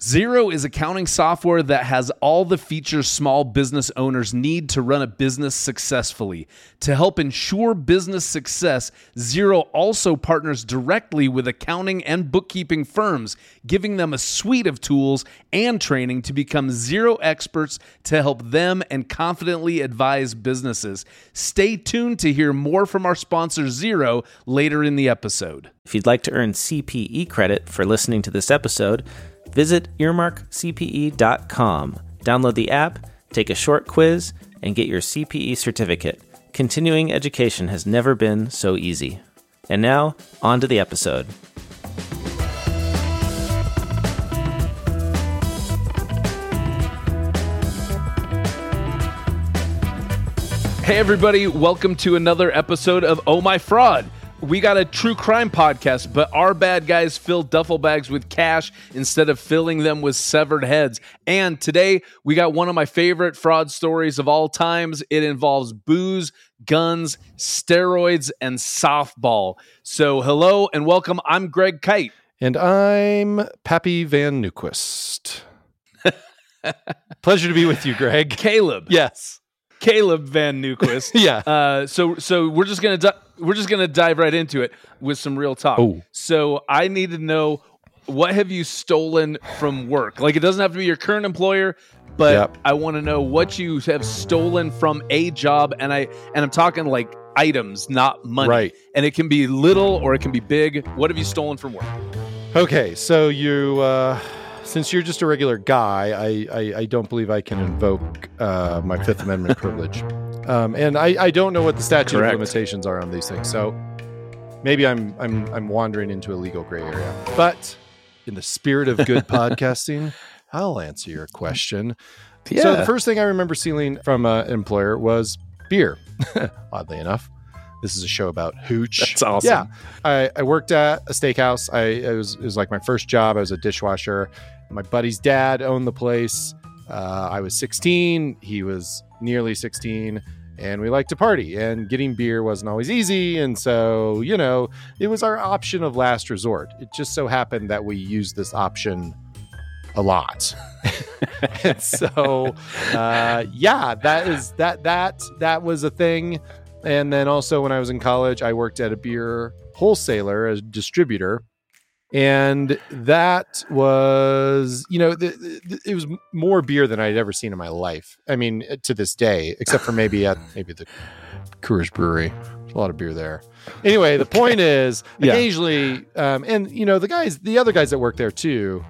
Xero is accounting software that has all the features small business owners need to run a business successfully. To help ensure business success, Xero also partners directly with accounting and bookkeeping firms, giving them a suite of tools and training to become Xero experts to help them and confidently advise businesses. Stay tuned to hear more from our sponsor, Xero, later in the episode. If you'd like to earn CPE credit for listening to this episode, visit earmarkcpe.com. Download the app, take a short quiz, and get your CPE certificate. Continuing education has never been so easy. And now, on to the episode. Hey, everybody, welcome to another episode of Oh My Fraud. We got a true crime podcast, but our bad guys fill duffel bags with cash instead of filling them with severed heads. And today we got one of my favorite fraud stories of all times. It involves booze, guns, steroids, and softball. So, hello and welcome. I'm Greg Kyte. And I'm Pappy Van Newquist. Pleasure to be with you, Greg. Caleb. Yes. Caleb Van Newquist. Yeah. Uh, so so we're just gonna di- we're just gonna dive right into it with some real talk. Oh. So I need to know what have you stolen from work? Like it doesn't have to be your current employer, but Yep. I want to know what you have stolen from a job, and I and I'm talking like items, not money. Right. And it can be little or it can be big. What have you stolen from work? Okay, so you, uh, since you're just a regular guy, I, I, I don't believe I can invoke uh, my Fifth Amendment privilege. Um, and I, I don't know what the statute Correct. of limitations are on these things. So maybe I'm, I'm, I'm wandering into a legal gray area. But in the spirit of good podcasting, I'll answer your question. So the first thing I remember stealing from uh, an employer was beer. Oddly enough, this is a show about hooch. That's awesome. Yeah, I, I worked at a steakhouse. I it was it was like my first job. I was a dishwasher. My buddy's dad owned the place. Uh, I was 16. He was nearly 16. And we liked to party, and getting beer wasn't always easy. And so, you know, it was our option of last resort. It just so happened that we used this option a lot. and so, uh, yeah, that is that that that was a thing. And then also when I was in college, I worked at a beer wholesaler a distributor. And that was, you know, the, the, it was more beer than I'd ever seen in my life. I mean, to this day, except for maybe at maybe the Coors Brewery. There's a lot of beer there. Anyway, the point is, Yeah. occasionally, um, and you know, the guys, the other guys that work there too,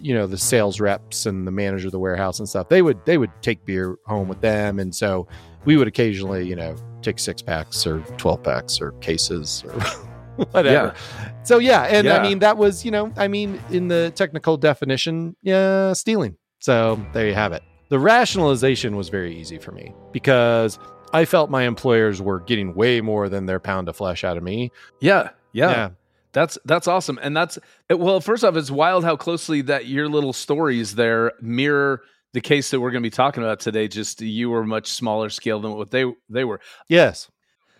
you know, the sales reps and the manager of the warehouse and stuff, they would they would take beer home with them, and so we would occasionally, you know, take six packs or twelve packs or cases or whatever. So yeah, and Yeah. I mean that was, you know, I mean in the technical definition, yeah, stealing. So there you have it. The rationalization was very easy for me because I felt my employers were getting way more than their pound of flesh out of me. Yeah. Yeah. Yeah. That's that's awesome, and that's well. First off, it's wild how closely that your little stories there mirror the case that we're going to be talking about today. Just you were much smaller scale than what they they were. Yes.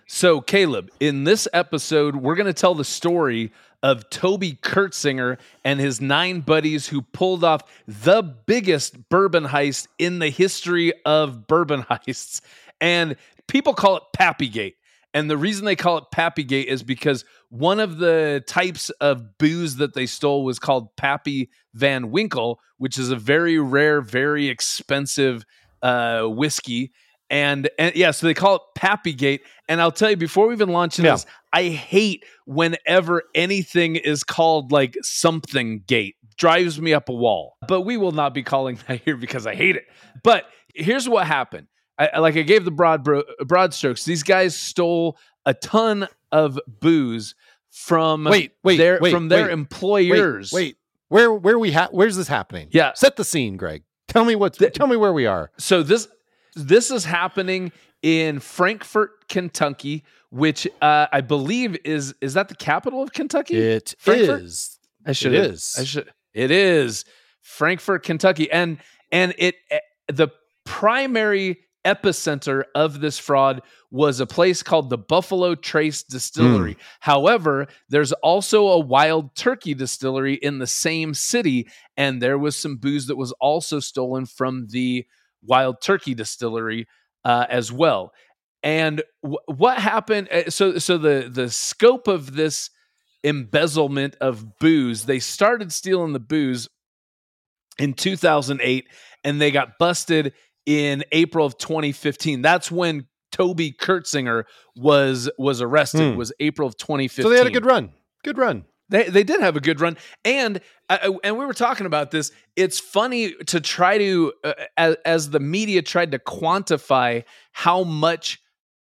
So, Caleb, in this episode, we're going to tell the story of Toby Curtsinger and his nine buddies who pulled off the biggest bourbon heist in the history of bourbon heists. And people call it Pappygate. And the reason they call it Pappygate is because one of the types of booze that they stole was called Pappy Van Winkle, which is a very rare, very expensive uh, whiskey. And, and yeah, so they call it Pappygate. And I'll tell you, before we even launch into Yeah. this, I hate whenever anything is called like something gate. Drives me up a wall. But we will not be calling that here because I hate it. But here's what happened. I, like I gave the broad bro, broad strokes. These guys stole a ton of booze from Wait, wait, their wait, from their wait, employers. Wait, wait. Where where we ha- where's this happening? Yeah. Set the scene, Greg. Tell me what tell me where we are. So this this is happening in Frankfort, Kentucky, which uh, I believe is is that the capital of Kentucky? It Frankfort? is. I should It is. I should. It is Frankfort, Kentucky, and and it eh, the primary epicenter of this fraud was a place called the Buffalo Trace Distillery. However, there's also a Wild Turkey Distillery in the same city, and there was some booze that was also stolen from the Wild Turkey Distillery uh, as well. And w- what happened? uh, So, so the the scope of this embezzlement of booze, they started stealing the booze in 2008, and they got busted in April of 2015. That's when Toby Curtsinger was was arrested. Hmm. Was April of 2015. So they had a good run. Good run. They they did have a good run, and uh, and we were talking about this. It's funny to try to uh, as, as the media tried to quantify how much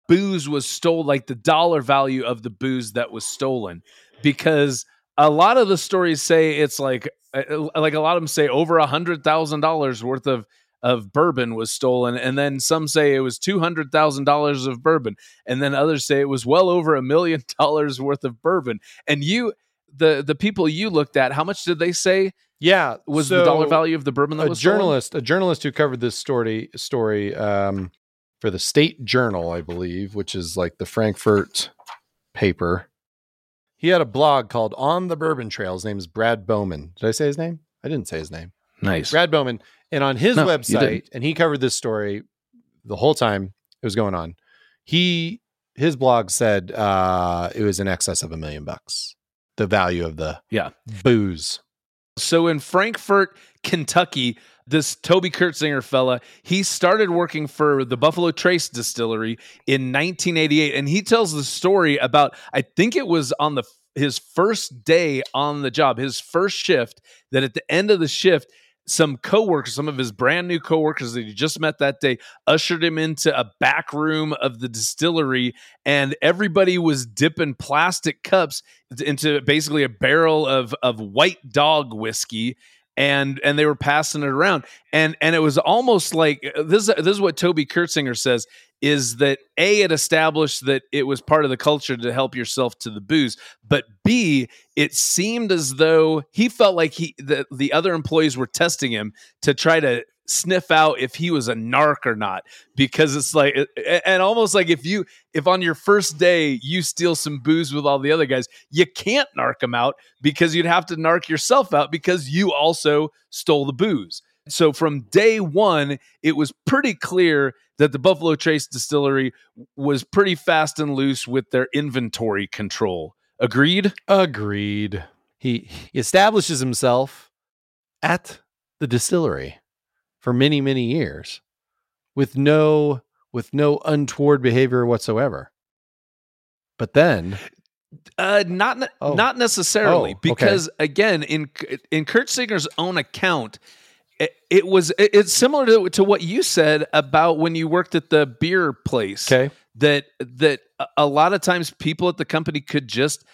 booze was stolen, like the dollar value of the booze that was stolen, because a lot of the stories say it's like uh, like a lot of them say over a hundred thousand dollars worth of of bourbon was stolen, and then some say it was two hundred thousand dollars of bourbon, and then others say it was well over a million dollars worth of bourbon. And you, the the people you looked at, how much did they say Yeah. was the dollar value of the bourbon that a was stolen? journalist, a journalist who covered this story story um, for the State Journal, I believe, which is like the Frankfort paper. He had a blog called On the Bourbon Trail. His name is Brad Bowman. Did I say his name? I didn't say his name. Nice. Brad Bowman. And on his No, website, and he covered this story the whole time it was going on. He his blog said uh, it was in excess of a million bucks. The value of the Yeah. booze. So in Frankfort, Kentucky, this Toby Curtsinger fella, he started working for the Buffalo Trace Distillery in 1988, and he tells the story about I think it was on the his first day on the job, his first shift. That at the end of the shift, some coworkers, some of his brand new coworkers that he just met that day, ushered him into a back room of the distillery, and everybody was dipping plastic cups into basically a barrel of of white dog whiskey and and they were passing it around. And and it was almost like uh, this this is what Toby Curtsinger says is that a it established that it was part of the culture to help yourself to the booze but b it seemed as though he felt like he the, the other employees were testing him to try to sniff out if he was a narc or not because it's like and almost like if you if on your first day you steal some booze with all the other guys you can't narc them out because you'd have to narc yourself out because you also stole the booze so from day one it was pretty clear that the buffalo trace distillery was pretty fast and loose with their inventory control agreed Agreed. He, he establishes himself at the distillery for many, many years with no with no untoward behavior whatsoever. But then Uh, not Oh. not necessarily, Oh, okay. because again, in in Curtsinger's own account, it, it was it- it's similar to, to what you said about when you worked at the beer place. okay, That that a- a lot of times people at the company could just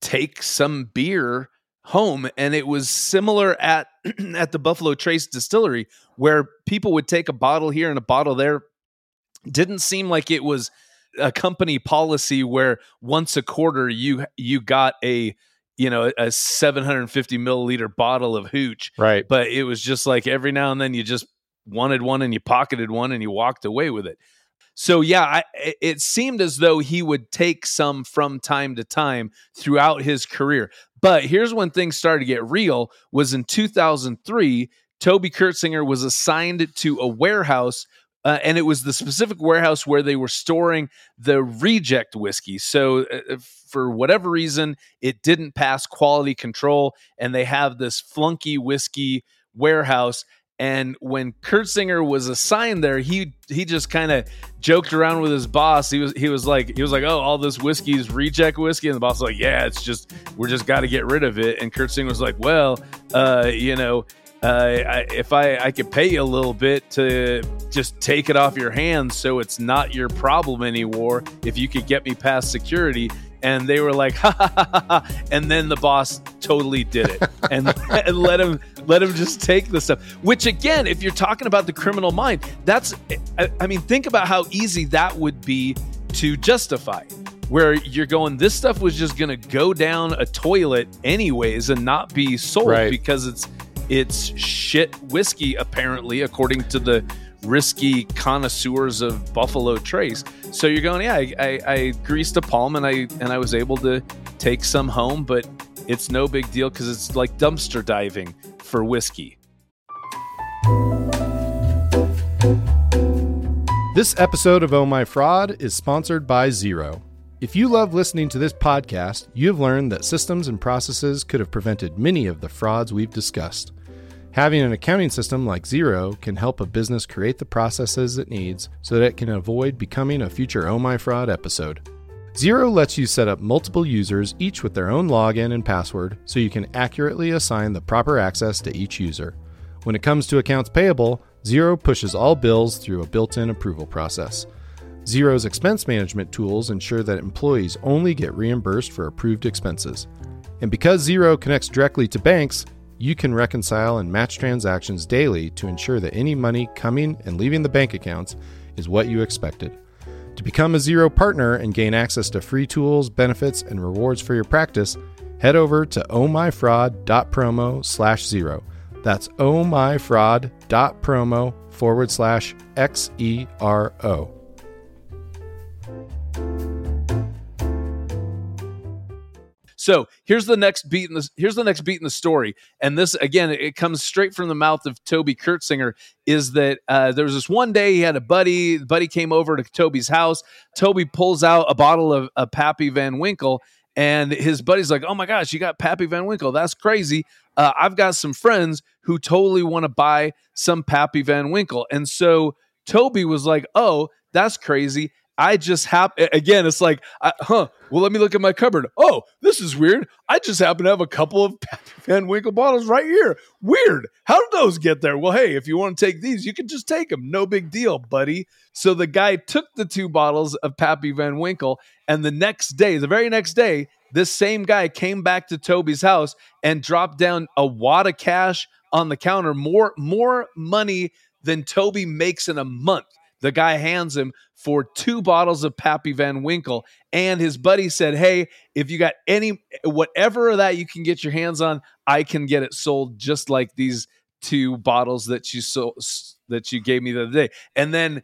take some beer home, and it was similar at at the Buffalo Trace Distillery, where people would take a bottle here and a bottle there. Didn't seem like it was a company policy where once a quarter you you got a you know a 750 milliliter bottle of hooch right. but it was just like every now and then you just wanted one and you pocketed one and you walked away with it so yeah I, it- seemed as though he would take some from time to time throughout his career but here's when things started to get real was in 2003 toby curtsinger was assigned to a warehouse uh, and it was the specific warehouse where they were storing the reject whiskey. So, uh, for whatever reason, it didn't pass quality control, and they have this flunky whiskey warehouse. And when Curtsinger was assigned there, he he just kind of joked around with his boss. He was he was like he was like, oh, all this whiskey is reject whiskey, and the boss was like, yeah, it's just we're just got to get rid of it. And Curtsinger was like, well, uh, you know, uh, I, if I, I could pay you a little bit to just take it off your hands so it's not your problem anymore, if you could get me past security. And they were like, ha ha ha ha, ha. and then the boss totally did it and, and let him let him just take the stuff. Which again, if you're talking about the criminal mind, that's I, I mean, think about how easy that would be to justify where you're going this stuff was just going to go down a toilet anyways and not be sold Right. because it's it's shit whiskey apparently according to the risky connoisseurs of Buffalo Trace. So you're going, yeah, I, I, I greased a palm and I and I was able to take some home, but it's no big deal because it's like dumpster diving for whiskey. This episode of Oh My Fraud is sponsored by Xero. If you love listening to this podcast, you have learned that systems and processes could have prevented many of the frauds we've discussed. Having an accounting system like Xero can help a business create the processes it needs so that it can avoid becoming a future Oh My Fraud episode. Xero lets you set up multiple users, each with their own login and password, so you can accurately assign the proper access to each user. When it comes to accounts payable, Xero pushes all bills through a built in approval process. Xero's expense management tools ensure that employees only get reimbursed for approved expenses. And because Xero connects directly to banks, you can reconcile and match transactions daily to ensure that any money coming and leaving the bank accounts is what you expected. To become a Xero partner and gain access to free tools, benefits, and rewards for your practice, head over to ohmyfraud.promo slash zero. That's ohmyfraud.promo forward slash X-E-R-O. So here's the next beat in the here's the next beat in the story, and this again it comes straight from the mouth of Toby Curtsinger. Is that uh, there was this one day he had a buddy. The buddy came over to Toby's house. Toby pulls out a bottle of, of Pappy Van Winkle, and his buddy's like, "Oh my gosh, you got Pappy Van Winkle? That's crazy." Uh, I've got some friends who totally want to buy some Pappy Van Winkle, and so Toby was like, "Oh, that's crazy." I just happen again. It's like, I, huh? Well, let me look at my cupboard. Oh, this is weird. I just happen to have a couple of Pappy Van Winkle bottles right here. Weird. How did those get there? Well, hey, if you want to take these, you can just take them. No big deal, buddy. So the guy took the two bottles of Pappy Van Winkle, and the next day, the very next day, this same guy came back to Toby's house and dropped down a wad of cash on the counter, more more money than Toby makes in a month the guy hands him for two bottles of Pappy Van Winkle. And his buddy said, Hey, if you got any, whatever that you can get your hands on, I can get it sold just like these two bottles that you sold, that you gave me the other day. And then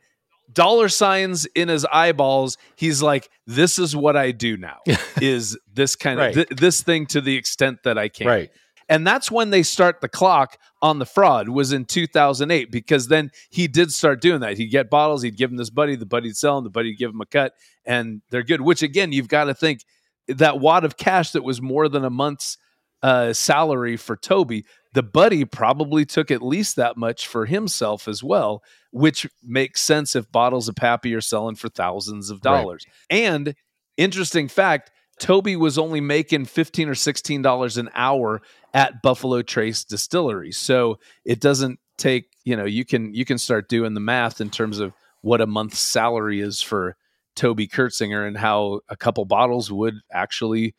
dollar signs in his eyeballs he's like this is what i do now is this kind Right. of th- this thing to the extent that i can Right. And that's when they start the clock on the fraud was in 2008 because then he did start doing that. He'd get bottles he'd give them this buddy the buddy'd sell them the buddy'd give him a cut and they're good. Which again you've got to think that wad of cash that was more than a month's uh, salary for toby the buddy probably took at least that much for himself as well which makes sense if bottles of pappy are selling for thousands of Right. dollars. And interesting fact Toby was only making 15 or 16 dollars an hour at Buffalo Trace Distillery. So it doesn't take, you know, you can you can start doing the math in terms of what a month's salary is for Toby Curtsinger and how a couple bottles would actually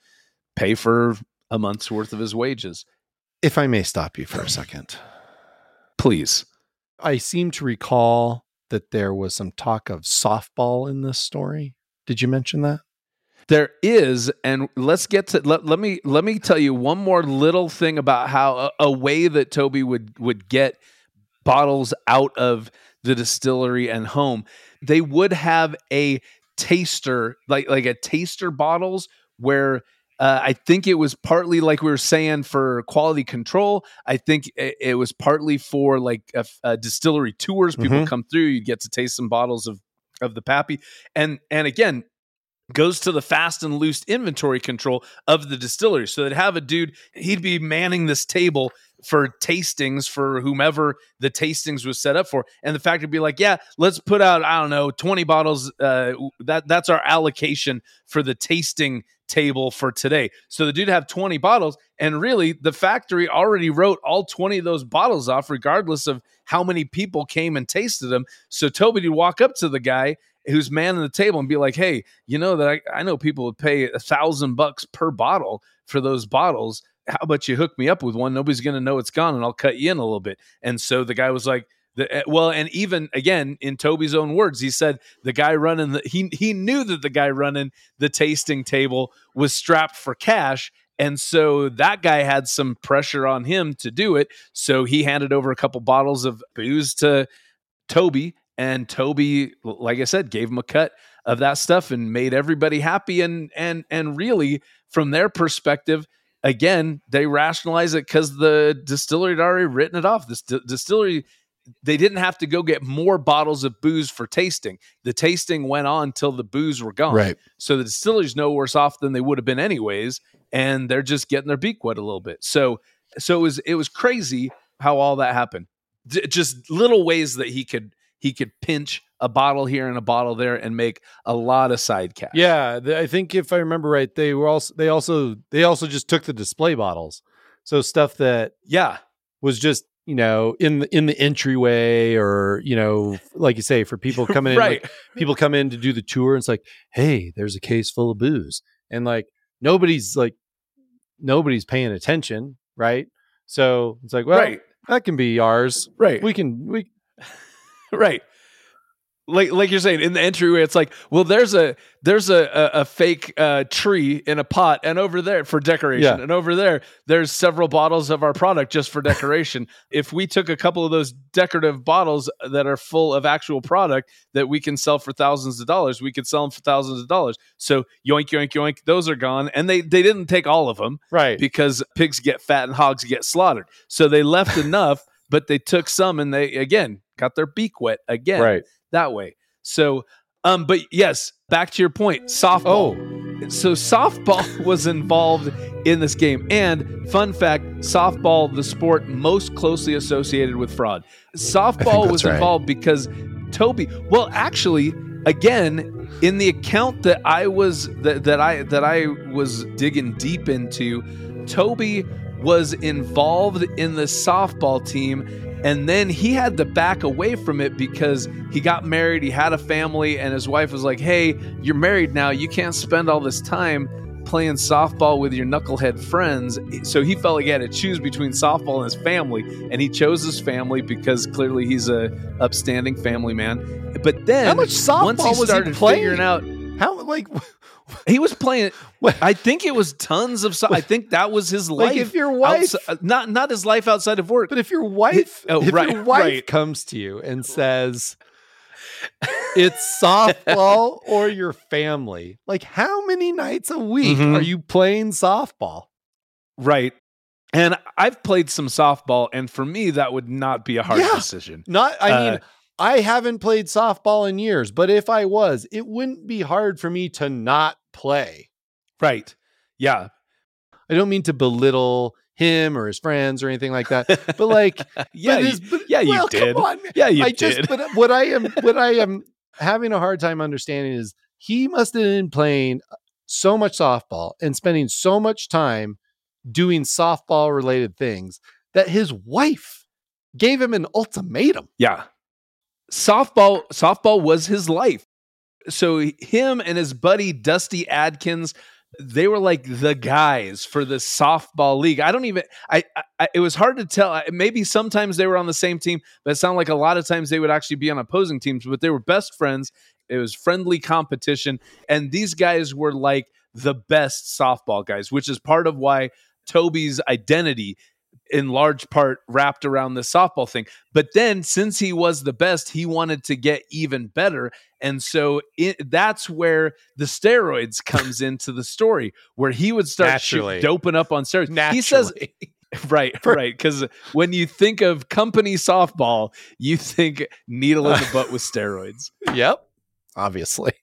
pay for a month's worth of his wages. If I may stop you for a second. Please. I seem to recall that there was some talk of softball in this story. Did you mention that? There is, and let's get to let, let me let me tell you one more little thing about how a, a way that Toby would would get bottles out of the distillery and home. They would have a taster, like like a taster bottles where uh, I think it was partly like we were saying for quality control. I think it, it was partly for like a, a distillery tours. People Mhm. come through, you get to taste some bottles of of the Pappy, and and again goes to the fast and loose inventory control of the distillery. So they'd have a dude, he'd be manning this table for tastings for whomever the tastings was set up for. And the factory would be like, yeah, let's put out, I don't know, 20 bottles. Uh, that That's our allocation for the tasting table for today. So the dude have 20 bottles. And really, the factory already wrote all 20 of those bottles off, regardless of how many people came and tasted them. So Toby would walk up to the guy who's manning the table and be like, "Hey, you know that I, I know people would pay a thousand bucks per bottle for those bottles. How about you hook me up with one? Nobody's going to know it's gone, and I'll cut you in a little bit." And so the guy was like. The, eh, well, and even again, in Toby's own words, he said the guy running the he he knew that the guy running the tasting table was strapped for cash, and so that guy had some pressure on him to do it. So he handed over a couple bottles of booze to Toby, and Toby, like I said, gave him a cut of that stuff and made everybody happy. And and and really, from their perspective, again, they rationalize it because the distillery had already written it off. This d- distillery, they didn't have to go get more bottles of booze for tasting. The tasting went on till the booze were gone. Right. So the distillery's no worse off than they would have been anyways, and they're just getting their beak wet a little bit. So so it was it was crazy how all that happened. D- just little ways that he could he could pinch a bottle here and a bottle there and make a lot of side cash. Yeah, I think if I remember right, they were also they also they also just took the display bottles. So stuff that Yeah. was just you know in the in the entryway or you know like you say for people coming in right. like, people come in to do the tour and it's like hey there's a case full of booze and like nobody's like nobody's paying attention right so it's like well right. that can be ours Right. we can we right. Like like you're saying in the entryway, it's like, well, there's a there's a a, a fake uh, tree in a pot, and over there for decoration, Yeah. and over there there's several bottles of our product just for decoration. if we took a couple of those decorative bottles that are full of actual product that we can sell for thousands of dollars, we could sell them for thousands of dollars. So yoink yoink yoink, those are gone, and they they didn't take all of them right because pigs get fat and hogs get slaughtered. So they left enough, but they took some and they again got their beak wet again right that way. So um but yes, back to your point, softball. oh So softball was involved in this game and fun fact, softball the sport most closely associated with fraud. Softball was right. involved because Toby, well actually again in the account that I was that, that I that I was digging deep into, Toby was involved in the softball team and then he had to back away from it because he got married, he had a family and his wife was like, "Hey, you're married now, you can't spend all this time playing softball with your knucklehead friends." So he felt like he had to choose between softball and his family, and he chose his family because clearly he's a upstanding family man. But then How much softball once he was he playing? figuring out how like he was playing. I think it was tons of. I think that was his life. like if your wife outside- not not his life outside of work. But if your wife, Oh, if right, your wife right. comes to you and says, "It's softball or your family," like how many nights a week Mhm. are you playing softball? Right. And I've played some softball, and for me, that would not be a hard Yeah. decision. Not, I Uh, mean, I haven't played softball in years, but if I was, it wouldn't be hard for me to not play. Right. Yeah. I don't mean to belittle him or his friends or anything like that, but like, Yeah. but his- but- yeah, you well, did. On, yeah, you I did. just, but uh, what I am, what I am having a hard time understanding is he must have been playing so much softball and spending so much time doing softball related things that his wife gave him an ultimatum. Yeah. Softball softball was his life. So him and his buddy Dusty Adkins, they were like the guys for the softball league. I don't even I, I it was hard to tell. Maybe sometimes they were on the same team, but it sounded like a lot of times they would actually be on opposing teams, but they were best friends. It was friendly competition and these guys were like the best softball guys, which is part of why Toby's identity in large part wrapped around the softball thing. But then, since he was the best, he wanted to get even better, and so it, that's where the steroids comes into the story, where he would start shoot, doping up on steroids. Naturally. He says, right, right, because when you think of company softball, you think needle in the butt with steroids. yep. Obviously.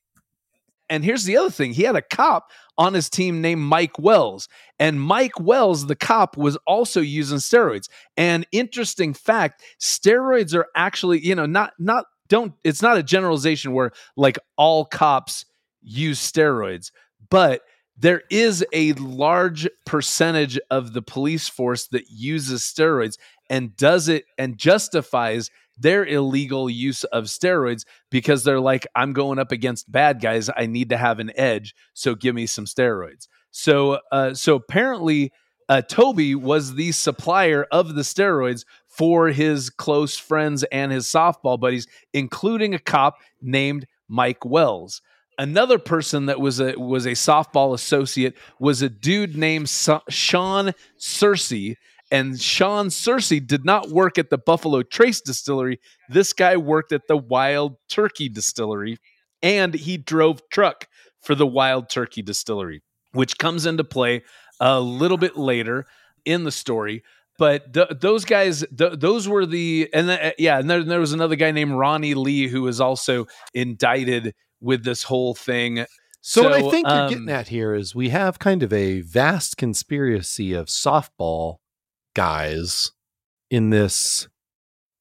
And here's the other thing he had a cop on his team named Mike Wells. And Mike Wells, the cop, was also using steroids. And interesting fact steroids are actually, you know, not, not, don't, it's not a generalization where like all cops use steroids, but there is a large percentage of the police force that uses steroids and does it and justifies their illegal use of steroids because they're like, I'm going up against bad guys. I need to have an edge. So give me some steroids. So, uh, so apparently, uh, Toby was the supplier of the steroids for his close friends and his softball buddies, including a cop named Mike Wells. Another person that was a was a softball associate was a dude named Sean Searcy, And Sean Searcy did not work at the Buffalo Trace Distillery. This guy worked at the Wild Turkey Distillery, and he drove truck for the Wild Turkey Distillery, which comes into play a little bit later in the story. But th- those guys, th- those were the, and th- yeah, and there, there was another guy named Ronnie Lee who was also indicted with this whole thing. So, what I So, think you're um, getting at here is we have kind of a vast conspiracy of softball guys in this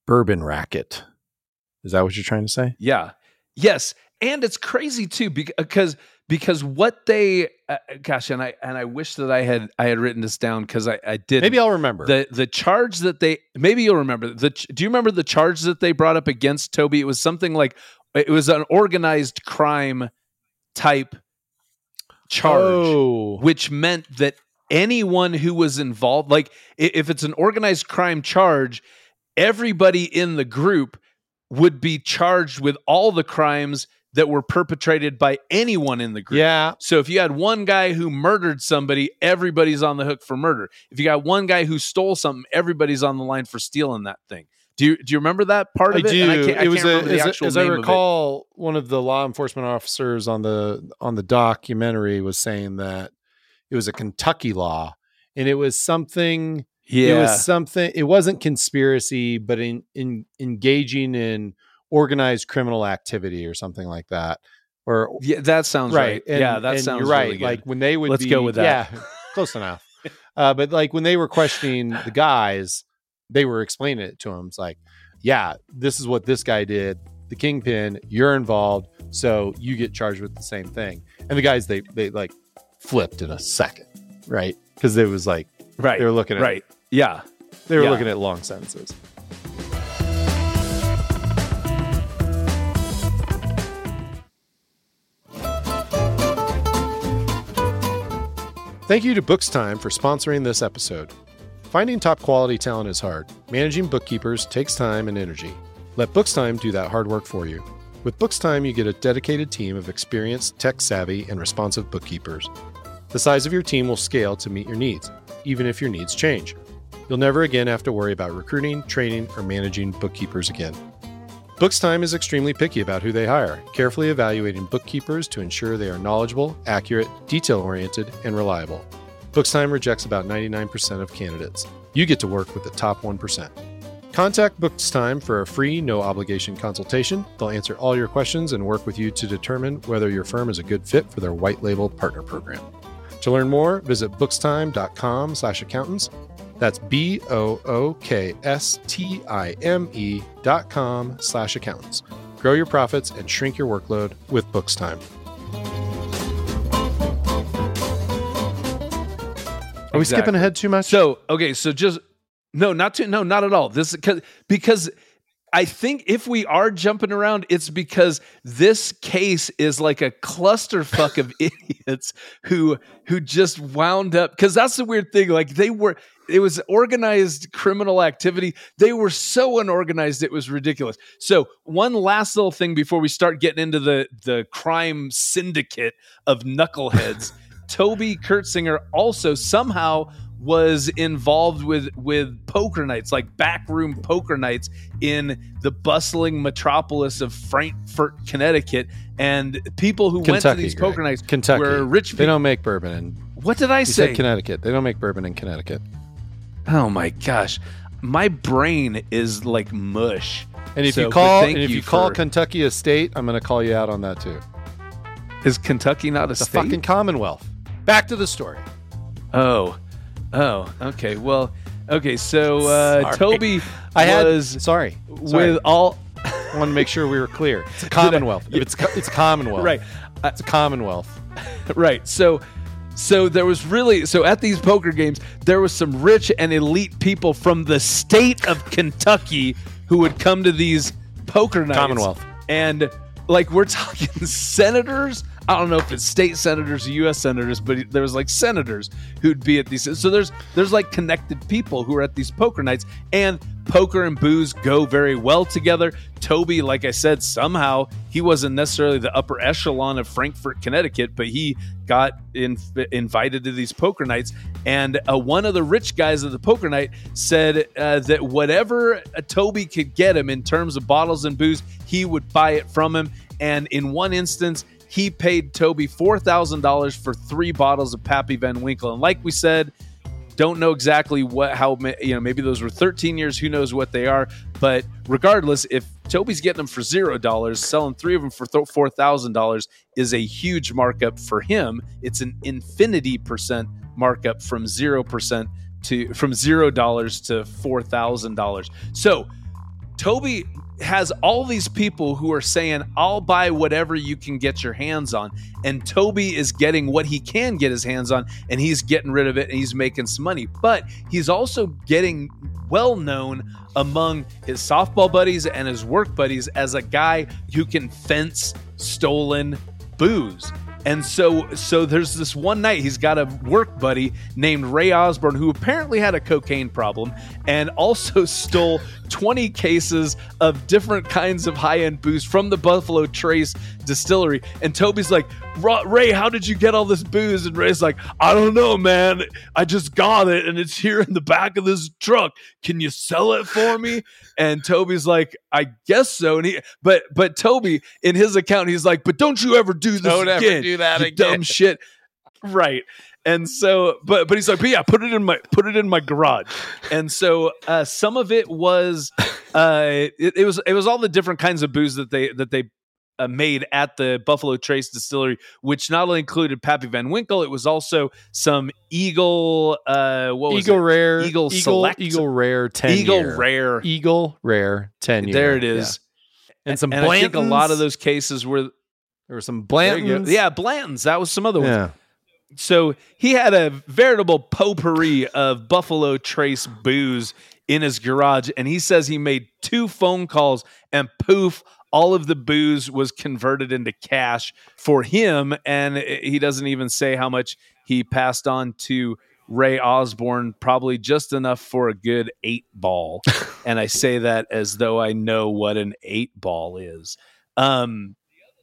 bourbon racket. Is that what you're trying to say? Yeah. Yes, and it's crazy too because because what they uh, gosh and I and I wish that I had I had written this down because I I did Maybe I'll remember. the the charge that they maybe you'll remember the do you remember the charge that they brought up against Toby it was something like it was an organized crime type charge Oh, which meant that anyone who was involved like if it's an organized crime charge everybody in the group would be charged with all the crimes that were perpetrated by anyone in the group. Yeah. so if you had one guy who murdered somebody everybody's on the hook for murder. If you got one guy who stole something everybody's on the line for stealing that thing. Do you do you remember that part I of it? Do. And can't- it was a, remember the as, as I name of recall, one of the law enforcement officers on the on the documentary was saying that it was a Kentucky law, and it was something. yeah It was something. It wasn't conspiracy, but in in engaging in organized criminal activity or something like that. Or yeah that sounds right, and- yeah that sounds you're right. really. Like when they would Let's be, go with that. Yeah, close enough. Uh, but like when they were questioning the guys, they were explaining it to him. It's like, yeah, this is what this guy did. The kingpin, you're involved, so you get charged with the same thing. And the guys, they they like flipped in a second, right? Because it was like right they were looking at right yeah they were yeah. looking at long sentences. Thank you to Bookstime for sponsoring this episode. Finding top quality talent is hard. Managing bookkeepers takes time and energy. Let Bookstime do that hard work for you. With Bookstime, you get a dedicated team of experienced, tech savvy, and responsive bookkeepers. The size of your team will scale to meet your needs, even if your needs change. You'll never again have to worry about recruiting, training, or managing bookkeepers again. Bookstime is extremely picky about who they hire, carefully evaluating bookkeepers to ensure they are knowledgeable, accurate, detail oriented, and reliable. Bookstime rejects about 99% of candidates. You get to work with the top 1%. Contact Bookstime for a free, no obligation consultation. They'll answer all your questions and work with you to determine whether your firm is a good fit for their white label partner program. To learn more, visit bookstime.com slash accountants. That's B O O K S T I M E dot com slash accountants. Grow your profits and shrink your workload with Bookstime. Are we Exactly. skipping ahead too much? So okay, so just no, not to no, not at all. This because because I think if we are jumping around, it's because this case is like a clusterfuck of idiots who who just wound up because that's the weird thing. Like they were it was organized criminal activity. They were so unorganized it was ridiculous. So one last little thing before we start getting into the the crime syndicate of knuckleheads. Toby Curtsinger also somehow was involved with with poker nights, like backroom poker nights in the bustling metropolis of Frankfort, Connecticut, and people who went to Kentucky, these Greg. poker nights Kentucky. were rich They people. don't make bourbon in. What did I say? said Connecticut. They don't make bourbon in Connecticut. oh my gosh, my brain is like mush. And if So, you call and if you you, call for- Kentucky a state, I'm going to call you out on that too. Is Kentucky not a state? The state? fucking Commonwealth. Back to the story. oh, oh, okay. Well, okay. So uh, Sorry. Toby I had was sorry, sorry. with all I want to make sure we were clear. It's a Commonwealth. If it's co- it's Commonwealth. right. It's a Commonwealth. right so so there was really so at these poker games there was some rich and elite people from the state of kentucky who would come to these poker nights Commonwealth. and like we're talking senators I don't know if it's state senators or U.S. senators, but there was like senators who'd be at these. So there's there's like connected people who are at these poker nights, and poker and booze go very well together. Toby, like I said, somehow he wasn't necessarily the upper echelon of Frankfort, Connecticut, but he got in, invited to these poker nights. And uh, one of the rich guys at the poker night said uh, that whatever uh, Toby could get him in terms of bottles and booze, he would buy it from him. And in one instance, he paid Toby $4,000 for three bottles of Pappy Van Winkle. And like we said, don't know exactly what how you know maybe those were 13 years who knows what they are. But regardless if toby's getting them for zero dollars selling three of them for four thousand dollars is a huge markup for him. It's an infinity percent markup from zero percent to from zero dollars to four thousand dollars. So toby has all these people who are saying, I'll buy whatever you can get your hands on. And Toby is getting what he can get his hands on, and he's getting rid of it and he's making some money. But he's also getting well known among his softball buddies and his work buddies as a guy who can fence stolen booze. And so so there's this one night he's got a work buddy named Ray Osborne who apparently had a cocaine problem and also stole 20 cases of different kinds of high-end booze from the Buffalo Trace distillery. And Toby's like, Ray, how did you get all this booze? And Ray's like, I don't know, man. I just got it and it's here in the back of this truck. Can you sell it for me? And Toby's like, I guess so. And he, but but Toby in his account, he's like, but don't you ever do this don't again? Ever do that again. Dumb shit. Right. And so, but but he's like, but yeah, put it in my put it in my garage. And so, uh, some of it was, uh, it, it was it was all the different kinds of booze that they that they uh, made at the Buffalo Trace Distillery, which not only included Pappy Van Winkle, it was also some Eagle, uh, what was it? Eagle it? Rare, Eagle Eagle, Select, Eagle Rare, ten Eagle year. Rare, Eagle Rare, ten year. There it is. Yeah. And some and I think a lot of those cases were There were some there you go. Blantons. yeah Blanton's. That was some other ones. yeah. So he had a veritable potpourri of Buffalo Trace booze in his garage, and he says he made two phone calls, and poof, all of the booze was converted into cash for him. And he doesn't even say how much he passed on to Ray Osborne, probably just enough for a good eight ball. and I say that as though I know what an eight ball is. Um,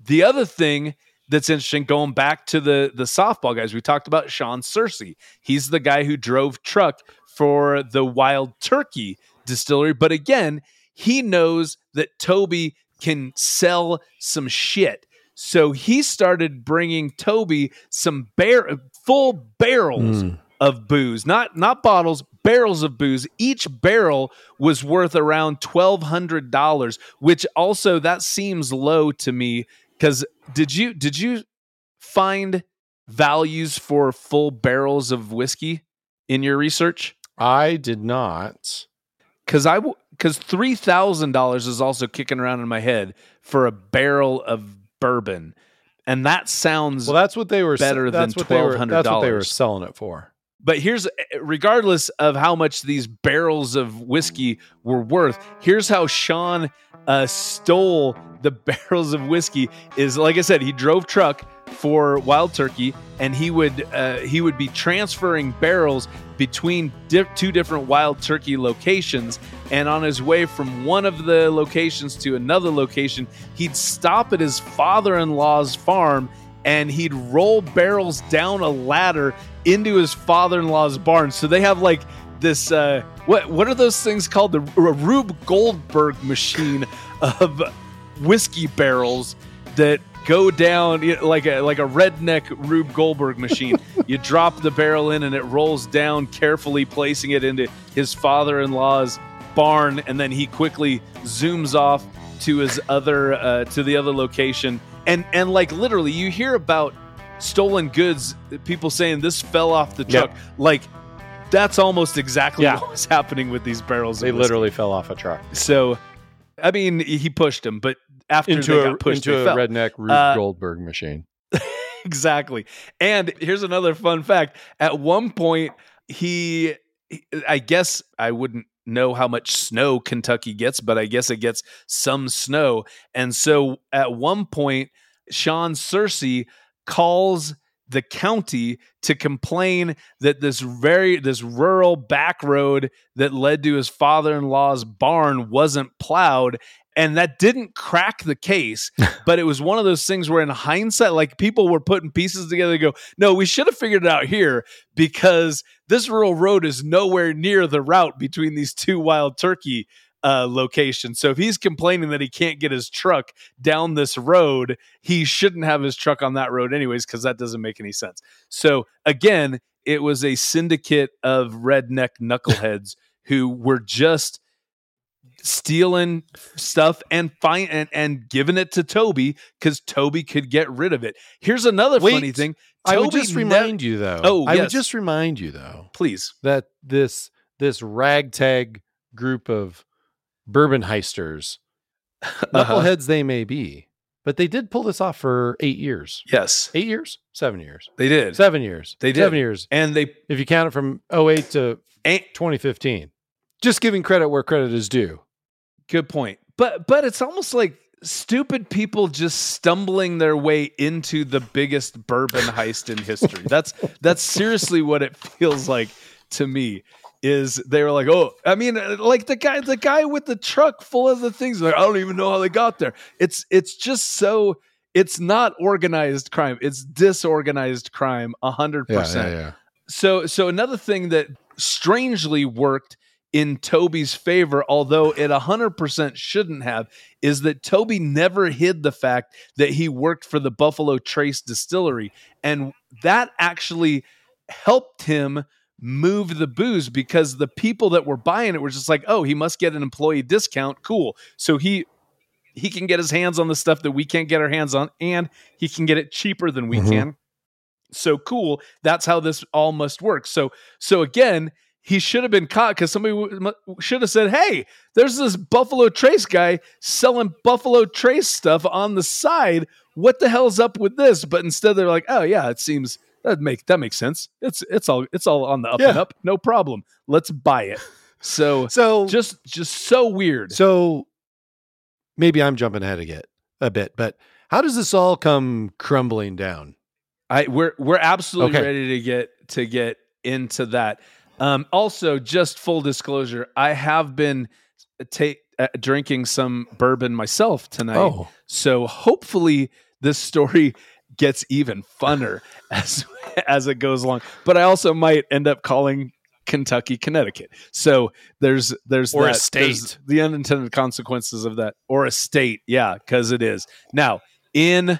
the other thing that's interesting going back to the the softball guys we talked about sean Searcy. he's the guy who drove truck for the wild turkey distillery but again he knows that toby can sell some shit so he started bringing toby some bar- full barrels Mm. of booze not not bottles barrels of booze each barrel was worth around $1200 which also that seems low to me because did you did you find values for full barrels of whiskey in your research I did not. because i because $3000 is also kicking around in my head for a barrel of bourbon and that sounds Well, that's what they were. Better than that's what they were- That's what they were selling it for. But here's regardless of how much these barrels of whiskey were worth here's how sean uh, stole the barrels of whiskey is like i said he drove truck for wild turkey and he would uh, he would be transferring barrels between di- two different wild turkey locations. And on his way from one of the locations to another location he'd stop at his father-in-law's farm and he'd roll barrels down a ladder into his father-in-law's barn. So they have like this uh what what are those things called? The Rube Goldberg machine of whiskey barrels that go down you know, like a like a redneck Rube Goldberg machine. you drop the barrel in and it rolls down carefully placing it into his father-in-law's barn and then he quickly zooms off to his other uh, to the other location and and like literally you hear about stolen goods people saying this fell off the Yep. truck like that's almost exactly Yeah. what was happening with these barrels of They whiskey. literally fell off a truck so i mean he pushed him but after into they a got pushed into they a fell. redneck Rube Uh, Goldberg machine. exactly. And here's another fun fact. At one point, he, I guess I wouldn't know how much snow Kentucky gets, but I guess it gets some snow. And so at one point, Sean Searcy calls the county to complain that this very this rural back road that led to his father-in-law's barn wasn't plowed. And that didn't crack the case but it was one of those things where in hindsight like people were putting pieces together to go no we should have figured it out here because this rural road is nowhere near the route between these two wild turkey uh, location. So if he's complaining that he can't get his truck down this road, he shouldn't have his truck on that road anyways, because that doesn't make any sense. So again, it was a syndicate of redneck knuckleheads who were just stealing stuff and fine and, and giving it to Toby because Toby could get rid of it. Here's another Wait, funny thing. I would Toby just ne- remind you though. Oh, I would just remind you though please. that this this ragtag group of bourbon heisters, Uh-huh. knuckleheads they may be, but they did pull this off for eight years. Yes, Eight years? Seven years. they did. Seven years. They did. Seven years. And they If you count it from 08 to and, 2015. Just giving credit where credit is due. Good point. But but it's almost like stupid people just stumbling their way into the biggest bourbon heist in history. That's that's seriously what it feels like to me. Is they were like, oh, I mean, uh, like the guy, the guy with the truck full of the things. Like, I don't even know how they got there. It's it's just so. It's not organized crime. It's disorganized crime. A hundred percent so so another thing that strangely worked in Toby's favor, although it a 100% shouldn't have, is that Toby never hid the fact that he worked for the Buffalo Trace distillery. And that actually helped him move the booze because the people that were buying it were just like, oh, he must get an employee discount. Cool. So he he can get his hands on the stuff that we can't get our hands on, and he can get it cheaper than we Mhm. can. So cool. That's how this all must work. So so again, he should have been caught because somebody w- should have said, "Hey, there's this Buffalo Trace guy selling Buffalo Trace stuff on the side. What the hell's up with this?" But instead, they're like, "Oh yeah, it seems that make that makes sense. It's it's all it's all on the up and up. No problem. Let's buy it." So So just just so weird. so maybe I'm jumping ahead a bit, a bit, but how does this all come crumbling down? I we're we're absolutely Okay. ready to get to get into that. Um, also, just full disclosure, I have been take uh, drinking some bourbon myself tonight. Oh, So hopefully this story gets even funner as as it goes along. But I also might end up calling Kentucky, Connecticut. So there's there's Or a that, there's state. the unintended consequences of that, or a state, yeah, because it is now in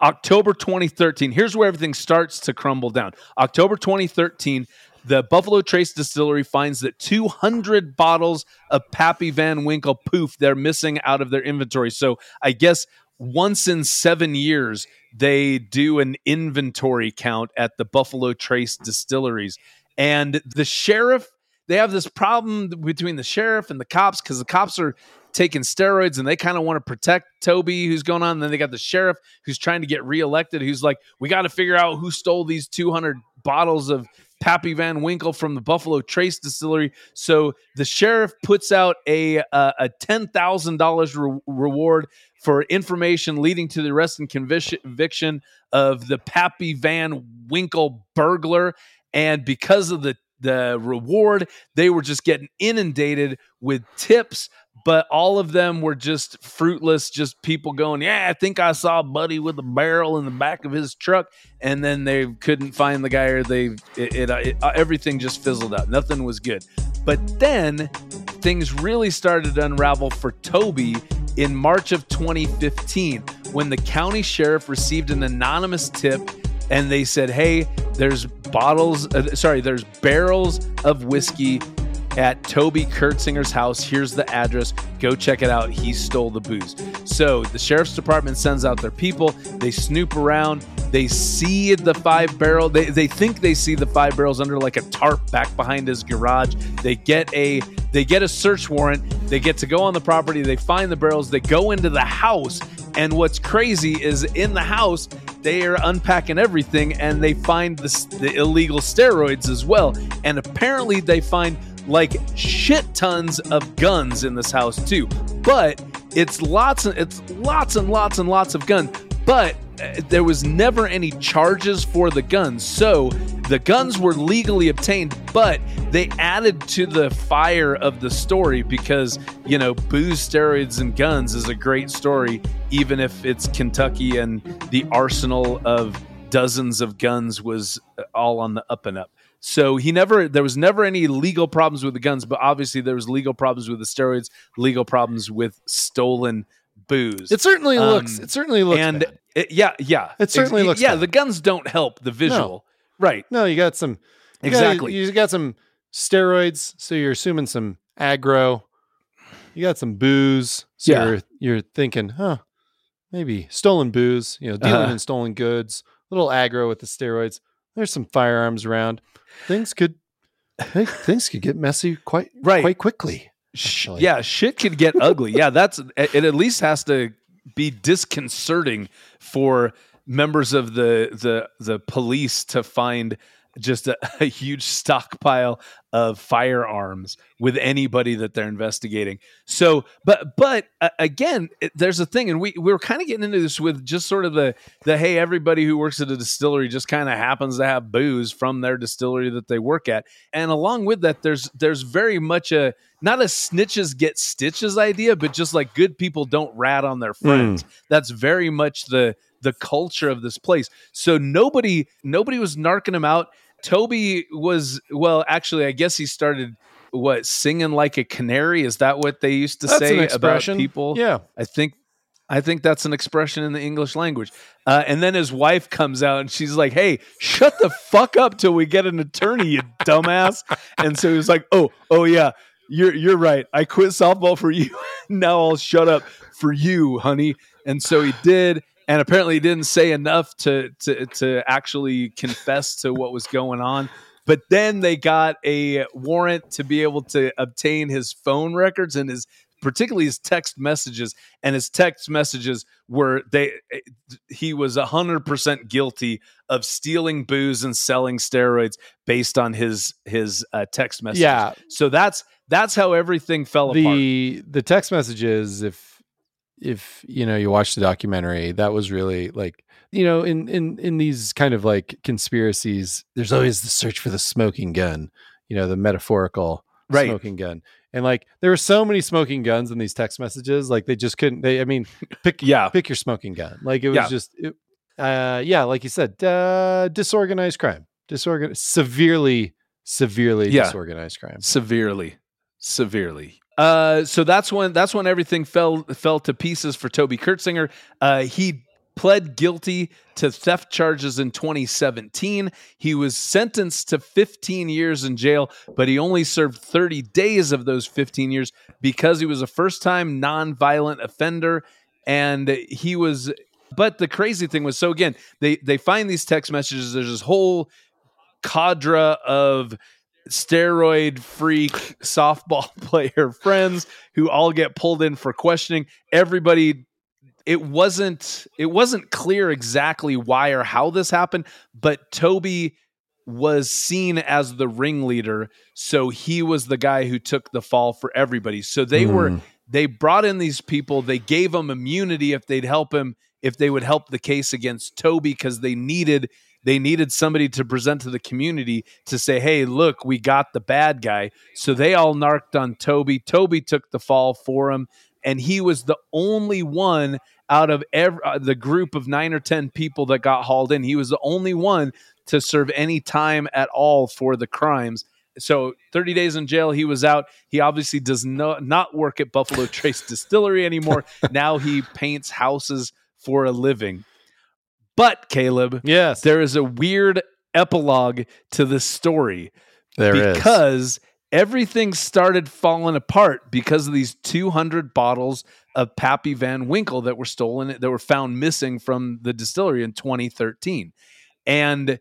October 2013. Here's where everything starts to crumble down. October 2013. The Buffalo Trace Distillery finds that 200 bottles of Pappy Van Winkle poof they're missing out of their inventory. So I guess once in seven years they do an inventory count at the Buffalo Trace distilleries, and the sheriff they have this problem between the sheriff and the cops because the cops are taking steroids and they kind of want to protect Toby who's going on. And then they got the sheriff who's trying to get reelected who's like, we got to figure out who stole these 200 bottles of Pappy Van Winkle from the Buffalo Trace distillery. So the sheriff puts out a uh, a ten thousand dollars reward for information leading to the arrest and conviction- of the Pappy Van Winkle burglar. And because of the the reward, they were just getting inundated with tips. But all of them were just fruitless, just people going, Yeah, I think I saw Buddy with a barrel in the back of his truck and then they couldn't find the guy or they it, it, uh, it uh, everything just fizzled out nothing was good but then things really started to unravel for toby in march of 2015 when the county sheriff received an anonymous tip and they said hey there's bottles uh, sorry there's barrels of whiskey at Toby Curtsinger's house. Here's the address. Go check it out. He stole the booze. So the sheriff's department sends out their people. They snoop around. They see the five barrel. They, they think they see the five barrels under like a tarp back behind his garage. They get a they get a search warrant. They get to go on the property. They find the barrels. They go into the house. And what's crazy is in the house, they are unpacking everything and they find the, the illegal steroids as well. And apparently they find like shit tons of guns in this house too. But it's lots and it's lots and lots and lots of guns. But uh, there was never any charges for the guns. So the guns were legally obtained, but they added to the fire of the story because, you know, booze, steroids, and guns is a great story, even if it's Kentucky and the arsenal of dozens of guns was all on the up and up. So he never, there was never any legal problems with the guns, but obviously there was legal problems with the steroids, legal problems with stolen booze. It certainly Um, looks. It certainly looks. and it- yeah, yeah, It certainly Ex- looks Yeah, bad. the guns don't help the visual, right? no, you got some. You Exactly. Got, you got some steroids, so you're assuming some aggro. You got some booze, so Yeah. you're you're thinking, huh, maybe stolen booze. You know, dealing Uh-huh. in stolen goods. A little aggro with the steroids. There's some firearms around. Things could. Things could get messy quite Right. quite quickly. Actually. yeah, shit could get ugly. Yeah, that's it. At least has to be disconcerting for members of the the the police to find just a, a huge stockpile of firearms with anybody that they're investigating. So, but but uh, again, it, there's a thing, and we we were kind of getting into this with just sort of the the hey, everybody who works at a distillery just kind of happens to have booze from their distillery that they work at, and along with that, there's there's very much a not a snitches get stitches idea, but just like good people don't rat on their friends. That's very much the the culture of this place. So nobody nobody was narking him out. Toby was well, actually, I guess he started what singing like a canary. Is that what they used to That's say about people? Yeah. I think I think that's an expression in the English language. Uh, and then his wife comes out and she's like, "Hey, shut the fuck up till we get an attorney, you dumbass." And so he was like, "Oh, oh yeah, you're you're right. I quit softball for you. now I'll shut up for you, honey." And so he did. And apparently, he didn't say enough to to to actually confess to what was going on. But then they got a warrant to be able to obtain his phone records and his particularly his text messages and his text messages were they he was 100% guilty of stealing booze and selling steroids based on his his uh, text messages Yeah. so that's that's how everything fell apart the the text messages if if you know you watch the documentary that was really like you know in in in these kind of like conspiracies there's always the search for the smoking gun you know the metaphorical Right. smoking gun and like there were so many smoking guns in these text messages like they just couldn't they i mean pick yeah pick your smoking gun like it was Yeah. just it, uh yeah like you said uh disorganized crime disorganized severely severely Yeah. disorganized crime severely severely uh so that's when that's when everything fell fell to pieces for toby curtsinger. Uh he pled guilty to theft charges in 2017 he was sentenced to 15 years in jail but he only served 30 days of those 15 years because he was a first time non-violent offender and he was but the crazy thing was so again they they find these text messages there's this whole cadre of steroid freak softball player friends who all get pulled in for questioning. Everybody it wasn't it wasn't clear exactly why or how this happened but toby was seen as the ringleader so he was the guy who took the fall for everybody. So they were Mm. they brought in these people. They gave him immunity if they'd help him if they would help the case against toby because they needed they needed somebody to present to the community to say hey look we got the bad guy. So they all narked on toby. Toby took the fall for him and he was the only one out of every, uh, the group of nine or ten people that got hauled in. He was the only one to serve any time at all for the crimes. So 30 days in jail he was out. He obviously does not not work at buffalo trace distillery anymore. Now he paints houses for a living but caleb yes there is a weird epilogue to this story there is. because everything started falling apart because of these 200 bottles of Pappy Van Winkle that were stolen that were found missing from the distillery in 2013. And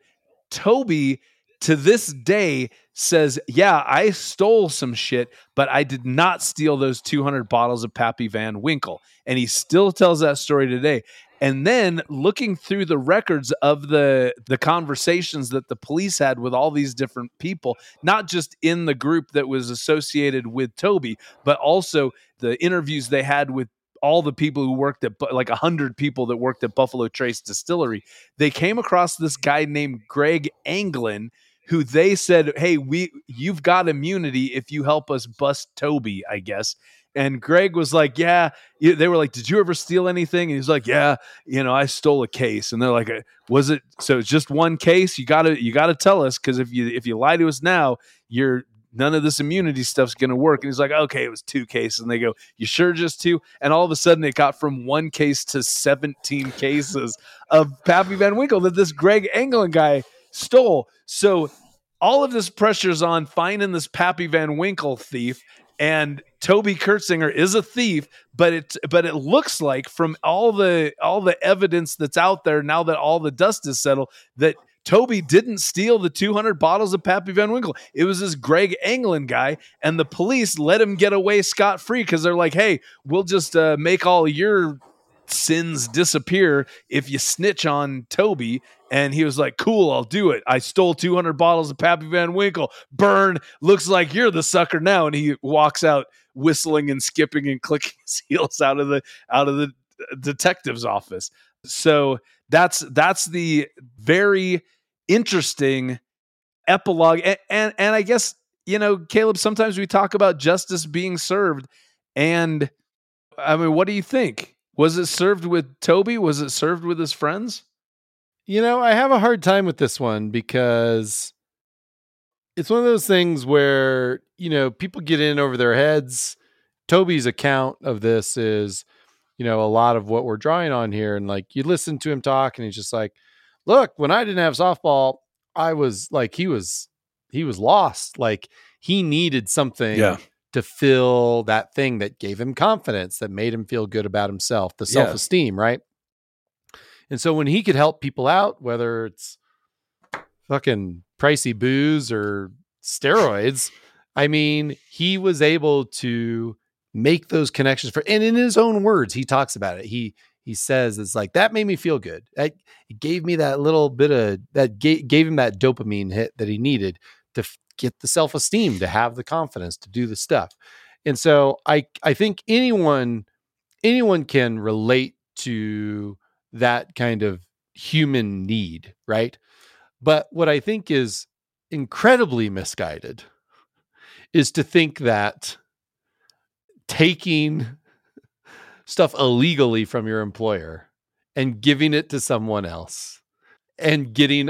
Toby to this day says, "Yeah, I stole some shit, but I did not steal those 200 bottles of Pappy Van Winkle." And he still tells that story today. And then looking through the records of the the conversations that the police had with all these different people, not just in the group that was associated with Toby, but also the interviews they had with all the people who worked at like a hundred people that worked at Buffalo Trace Distillery. They came across this guy named Greg Anglin, who they said, "Hey, we you've got immunity if you help us bust Toby." I guess. And Greg was like, "Yeah." They were like, "Did you ever steal anything?" And he's like, "Yeah, you know, I stole a case." And they're like, uh, "Was it so? It's just one case? You gotta you gotta tell us because if you if you lie to us now, you're none of this immunity stuff's to work. And he's like, okay, it was two cases. And they go, you sure just two? And all of a sudden it got from one case to 17 cases of Pappy Van Winkle that this Greg Anglin guy stole. So all of this pressure's on finding this Pappy Van Winkle thief. And Toby Curtsinger is a thief, but it but it looks like from all the all the evidence that's out there now that all the dust is settled that Toby didn't steal the 200 bottles of Pappy Van Winkle. It was this Greg Anglin guy, and the police let him get away scot free because they're like, hey, we'll just uh, make all your sins disappear if you snitch on Toby. And he was like, cool, I'll do it. I stole 200 bottles of Pappy Van Winkle. Burn. Looks like you're the sucker now. And he walks out whistling and skipping and clicking his heels out of the out of the uh, detective's office. So that's that's the very interesting epilogue and, and and I guess you know Caleb sometimes we talk about justice being served and I mean what do you think was it served with Toby was it served with his friends you know I have a hard time with this one because it's one of those things where you know people get in over their heads Toby's account of this is you know a lot of what we're drawing on here and like you listen to him talk and he's just like look, when I didn't have softball, I was like, he was, he was lost. Like he needed something yeah. to fill that thing that gave him confidence, that made him feel good about himself, the self esteem, yeah. right? And so when he could help people out, whether it's fucking pricey booze or steroids, I mean, he was able to make those connections for, and in his own words, he talks about it. He, he says it's like that made me feel good. It gave me that little bit of that gave, gave him that dopamine hit that he needed to f- get the self esteem, to have the confidence to do the stuff. And so I I think anyone anyone can relate to that kind of human need, right? But what I think is incredibly misguided is to think that taking stuff illegally from your employer and giving it to someone else and getting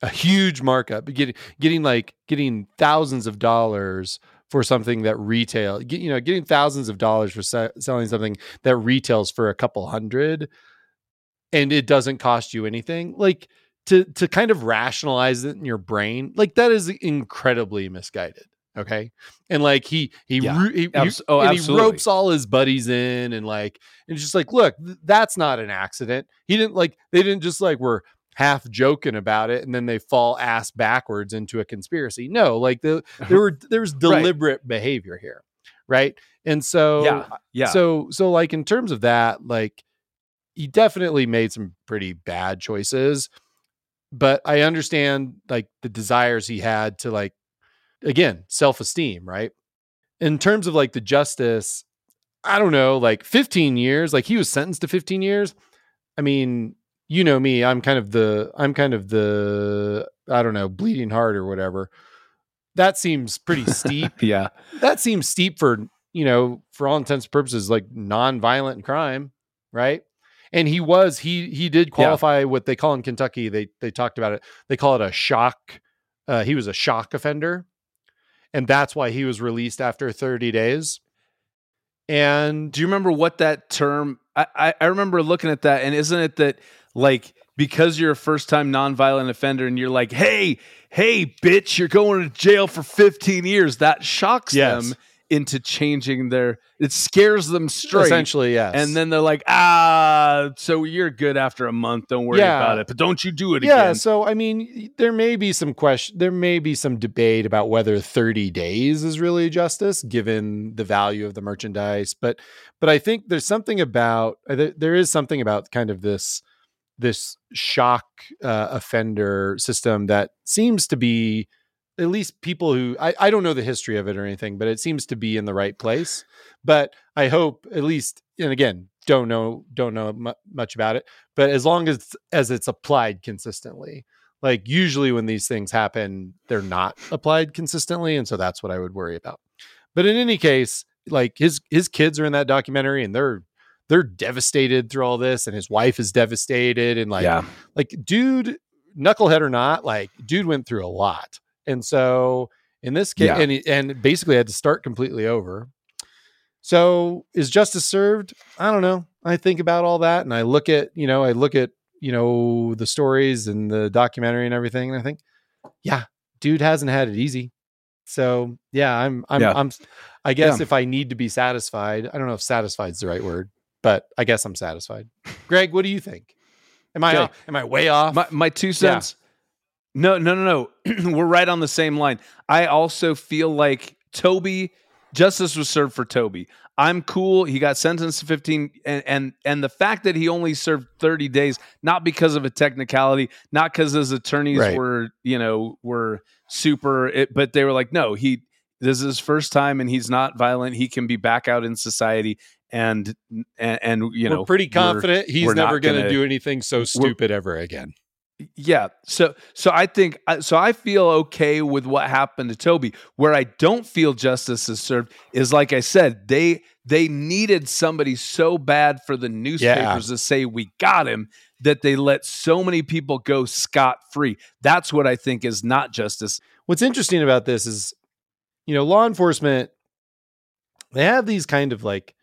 a huge markup, getting getting like getting thousands of dollars for something that retail, you know, getting thousands of dollars for se- selling something that retails for a couple hundred and it doesn't cost you anything. Like to to kind of rationalize it in your brain, like that is incredibly misguided. Okay. And like he he yeah. he, Abs- oh, he ropes all his buddies in and like and just like look, th- that's not an accident. He didn't like they didn't just like were half joking about it and then they fall ass backwards into a conspiracy. No, like the there were there's deliberate right. behavior here. Right. And so yeah, uh, yeah. So so like in terms of that, like he definitely made some pretty bad choices. But I understand like the desires he had to like again, self esteem, right? In terms of like the justice, I don't know, like 15 years, like he was sentenced to 15 years. I mean, you know me, I'm kind of the, I'm kind of the, I don't know, bleeding heart or whatever. That seems pretty steep. yeah. That seems steep for, you know, for all intents and purposes, like non-violent crime, right? And he was, he, he did qualify yeah. what they call in Kentucky. They, they talked about it. They call it a shock. Uh, he was a shock offender and that's why he was released after 30 days. And do you remember what that term? I, I, I remember looking at that, and isn't it that like because you're a first time nonviolent offender and you're like, hey, hey, bitch, you're going to jail for 15 years. That shocks yes. them into changing their it scares them straight. Essentially yes. And then they're like ah so you're good after a month don't worry Yeah. about it but don't you do it yeah again. so i mean there may be some question there may be some debate about whether 30 days is really justice given the value of the merchandise but but i think there's something about uh, there, there is something about kind of this this shock uh, offender system that seems to be at least people who I, I don't know the history of it or anything, but it seems to be in the right place. But I hope at least, and again, don't know don't know mu- much about it, but as long as as it's applied consistently, like usually when these things happen, they're not applied consistently, and so that's what I would worry about. But in any case, like his his kids are in that documentary, and they're they're devastated through all this, and his wife is devastated, and like yeah. like dude knucklehead or not like dude went through a lot and so in this case Yeah. and he, and basically had to start completely over. So is justice served? I don't know. I think about all that and i look at you know i look at you know the stories and the documentary and everything and i think yeah dude hasn't had it easy. So yeah i'm i'm Yeah. i'm i guess Yeah. if i need to be satisfied i don't know if satisfied is the right word but i guess i'm satisfied. Greg what do you think? Am i am i way off? My my two cents. No, no, no, no. We're right on the same line. I also feel like Toby justice was served for Toby. I'm cool. He got sentenced to 15 and and and the fact that he only served 30 days not because of a technicality, not cuz his attorneys Right. were, you know, were super it, but they were like, "No, he this is his first time and he's not violent. He can be back out in society." And and, and you we're know, pretty confident he's never gonna- do anything so stupid ever again. Yeah. So so I think uh, so I feel okay with what happened to Toby. Where I don't feel justice is served is like I said, they they needed somebody so bad for the newspapers to say we got him that they let so many people go scot free. That's what I think is not justice. What's interesting about this is, you know, law enforcement, they have these kind of like,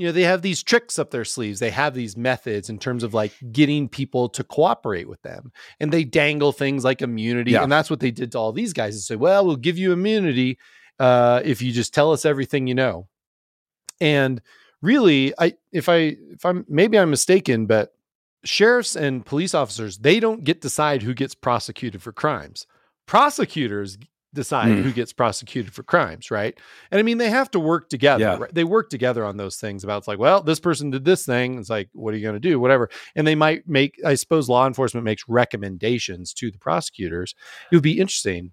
you know, they have these tricks up their sleeves. They have these methods in terms of like getting people to cooperate with them. And they dangle things like immunity. Yeah. And that's what they did to all these guys and say, well, we'll give you immunity uh, if you just tell us everything you know. And really, I if I if I'm maybe I'm mistaken, but sheriffs and police officers, they don't get decide who gets prosecuted for crimes. Prosecutors decide Hmm. who gets prosecuted for crimes, right? And I mean, they have to work together. Yeah. Right? They work together on those things about it's like, well, this person did this thing. It's like, what are you going to do? Whatever. And they might make, I suppose law enforcement makes recommendations to the prosecutors. It would be interesting,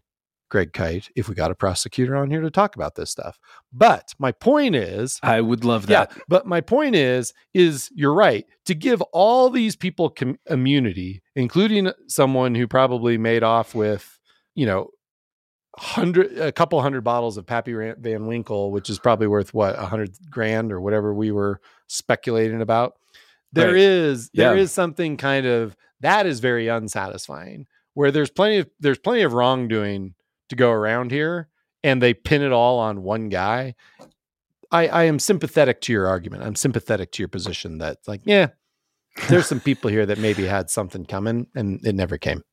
Greg Kyte, if we got a prosecutor on here to talk about this stuff. But my point is, I would love yeah, that. but my point is, is you're right to give all these people com- immunity, including someone who probably made off with, you know, hundred, a couple hundred bottles of Pappy Van Winkle, which is probably worth what a hundred grand or whatever we were speculating about. There Right. is, there is Yeah. something kind of that is very unsatisfying. Where there's plenty of there's plenty of wrongdoing to go around here, and they pin it all on one guy. I, I am sympathetic to your argument. I'm sympathetic to your position that like, yeah, there's some people here that maybe had something coming and it never came.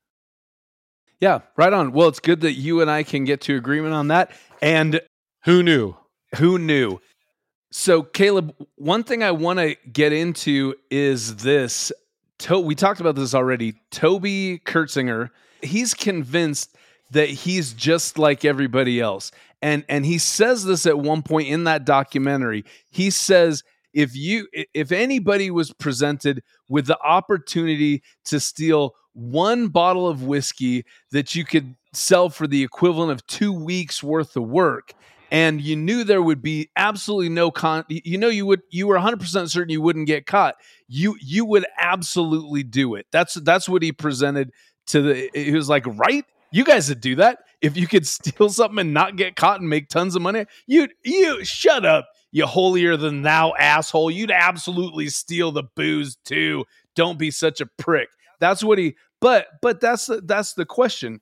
Yeah, right on. Well, it's good that you and I can get to agreement on that. And Who knew? Who knew? So, Caleb, one thing I want to get into is this. To- we talked about this already. Toby Curtsinger, he's convinced that he's just like everybody else. And and he says this at one point in that documentary. He says if you if anybody was presented with the opportunity to steal one bottle of whiskey that you could sell for the equivalent of 2 weeks worth of work, and you knew there would be absolutely no con you know you would you were 100% certain you wouldn't get caught. You you would absolutely do it. That's that's what he presented to the he was like right? You guys would do that? If you could steal something and not get caught and make tons of money? You you shut up you holier than thou asshole. You'd absolutely steal the booze too. Don't be such a prick that's what he but but that's the, that's the question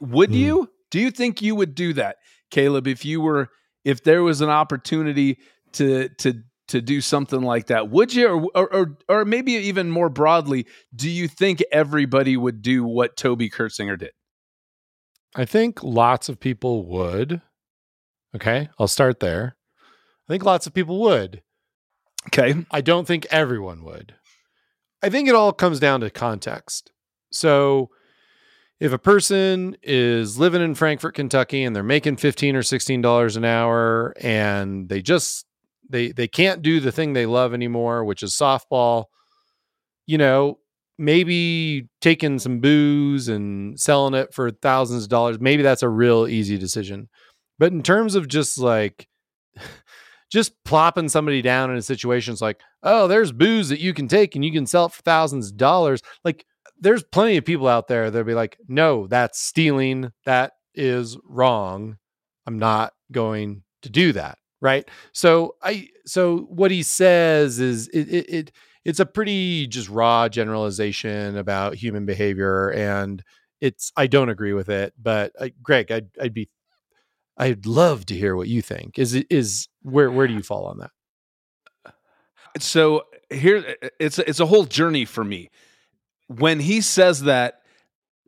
would Hmm. you do you think you would do that Caleb, if you were if there was an opportunity to to to do something like that, would you or or or, or maybe even more broadly, do you think everybody would do what Toby Curtsinger did? I think lots of people would. Okay, I'll start there. I think lots of people would. Okay. I don't think everyone would. I think it all comes down to context. So, if a person is living in Frankfort, Kentucky, and they're making fifteen or sixteen dollars an hour, and they just they they can't do the thing they love anymore, which is softball, you know, maybe taking some booze and selling it for thousands of dollars, maybe that's a real easy decision. But in terms of just like just plopping somebody down in a situation, it's like, oh, there's booze that you can take and you can sell it for thousands of dollars. Like there's plenty of people out there that'll be like, no, that's stealing. That is wrong. I'm not going to do that. Right. So I so what he says is it it, it it's a pretty just raw generalization about human behavior and it's I don't agree with it, but uh, Greg, I'd I'd be I'd love to hear what you think. Is it is where where do you fall on that? So here it's it's a whole journey for me. When he says that,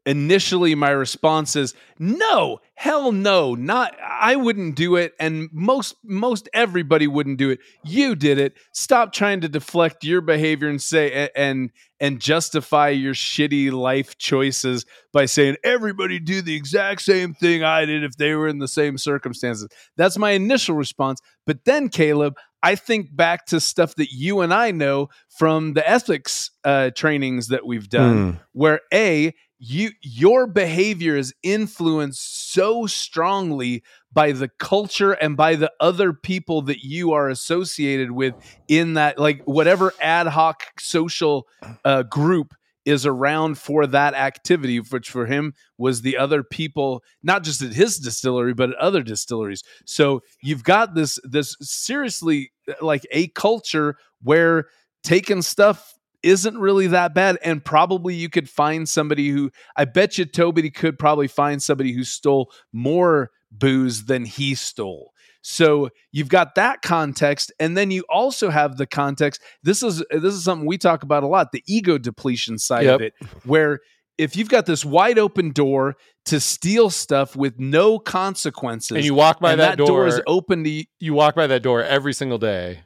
initially my response is no hell no not i wouldn't do it and most most everybody wouldn't do it. You did it. Stop trying to deflect your behavior and say and and justify your shitty life choices by saying everybody do the exact same thing i did if they were in the same circumstances that's my initial response. But then caleb I think back to stuff that you and I know from the ethics uh, trainings that we've done, mm. where A, you your behavior is influenced so strongly by the culture and by the other people that you are associated with in that like whatever ad hoc social uh, group is around for that activity which for him was the other people not just at his distillery but at other distilleries so you've got this this seriously uh, like a culture where taking stuff isn't really that bad. And probably you could find somebody who I bet you Toby could probably find somebody who stole more booze than he stole. So you've got that context, and then you also have the context. This is this is something we talk about a lot: the ego depletion side yep. of it, where if you've got this wide open door to steal stuff with no consequences, and you walk by that, that door, door is open to you walk by that door every single day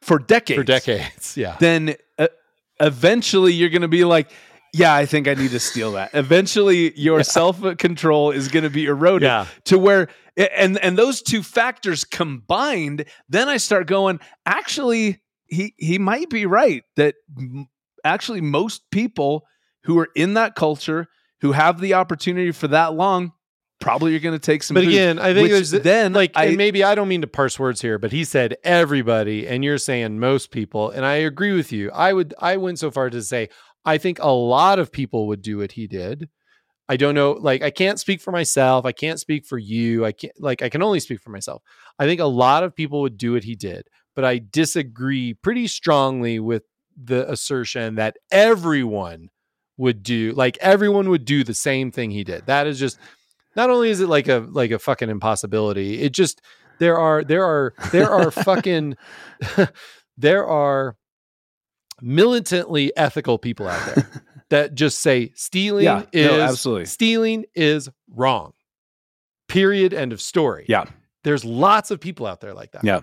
for decades, for decades, yeah. Then uh, eventually you're going to be like, yeah, I think I need to steal that. Eventually, your yeah. self control is going to be eroded yeah. to where, and and those two factors combined, then I start going. Actually, he he might be right that actually most people who are in that culture who have the opportunity for that long probably you're going to take some. But again, I think there's then like, I, and maybe I don't mean to parse words here, but he said everybody, and you're saying most people, and I agree with you. I would, I went so far to say I think a lot of people would do what he did. I don't know, like I can't speak for myself. I can't speak for you. I can't, like I can only speak for myself. I think a lot of people would do what he did, but I disagree pretty strongly with the assertion that everyone would do like everyone would do the same thing he did. That is just not only is it like a like a fucking impossibility, it just there are there are there are fucking there are militantly ethical people out there that just say stealing yeah, is no, absolutely stealing is wrong. Period. End of story. Yeah. There's lots of people out there like that. Yeah.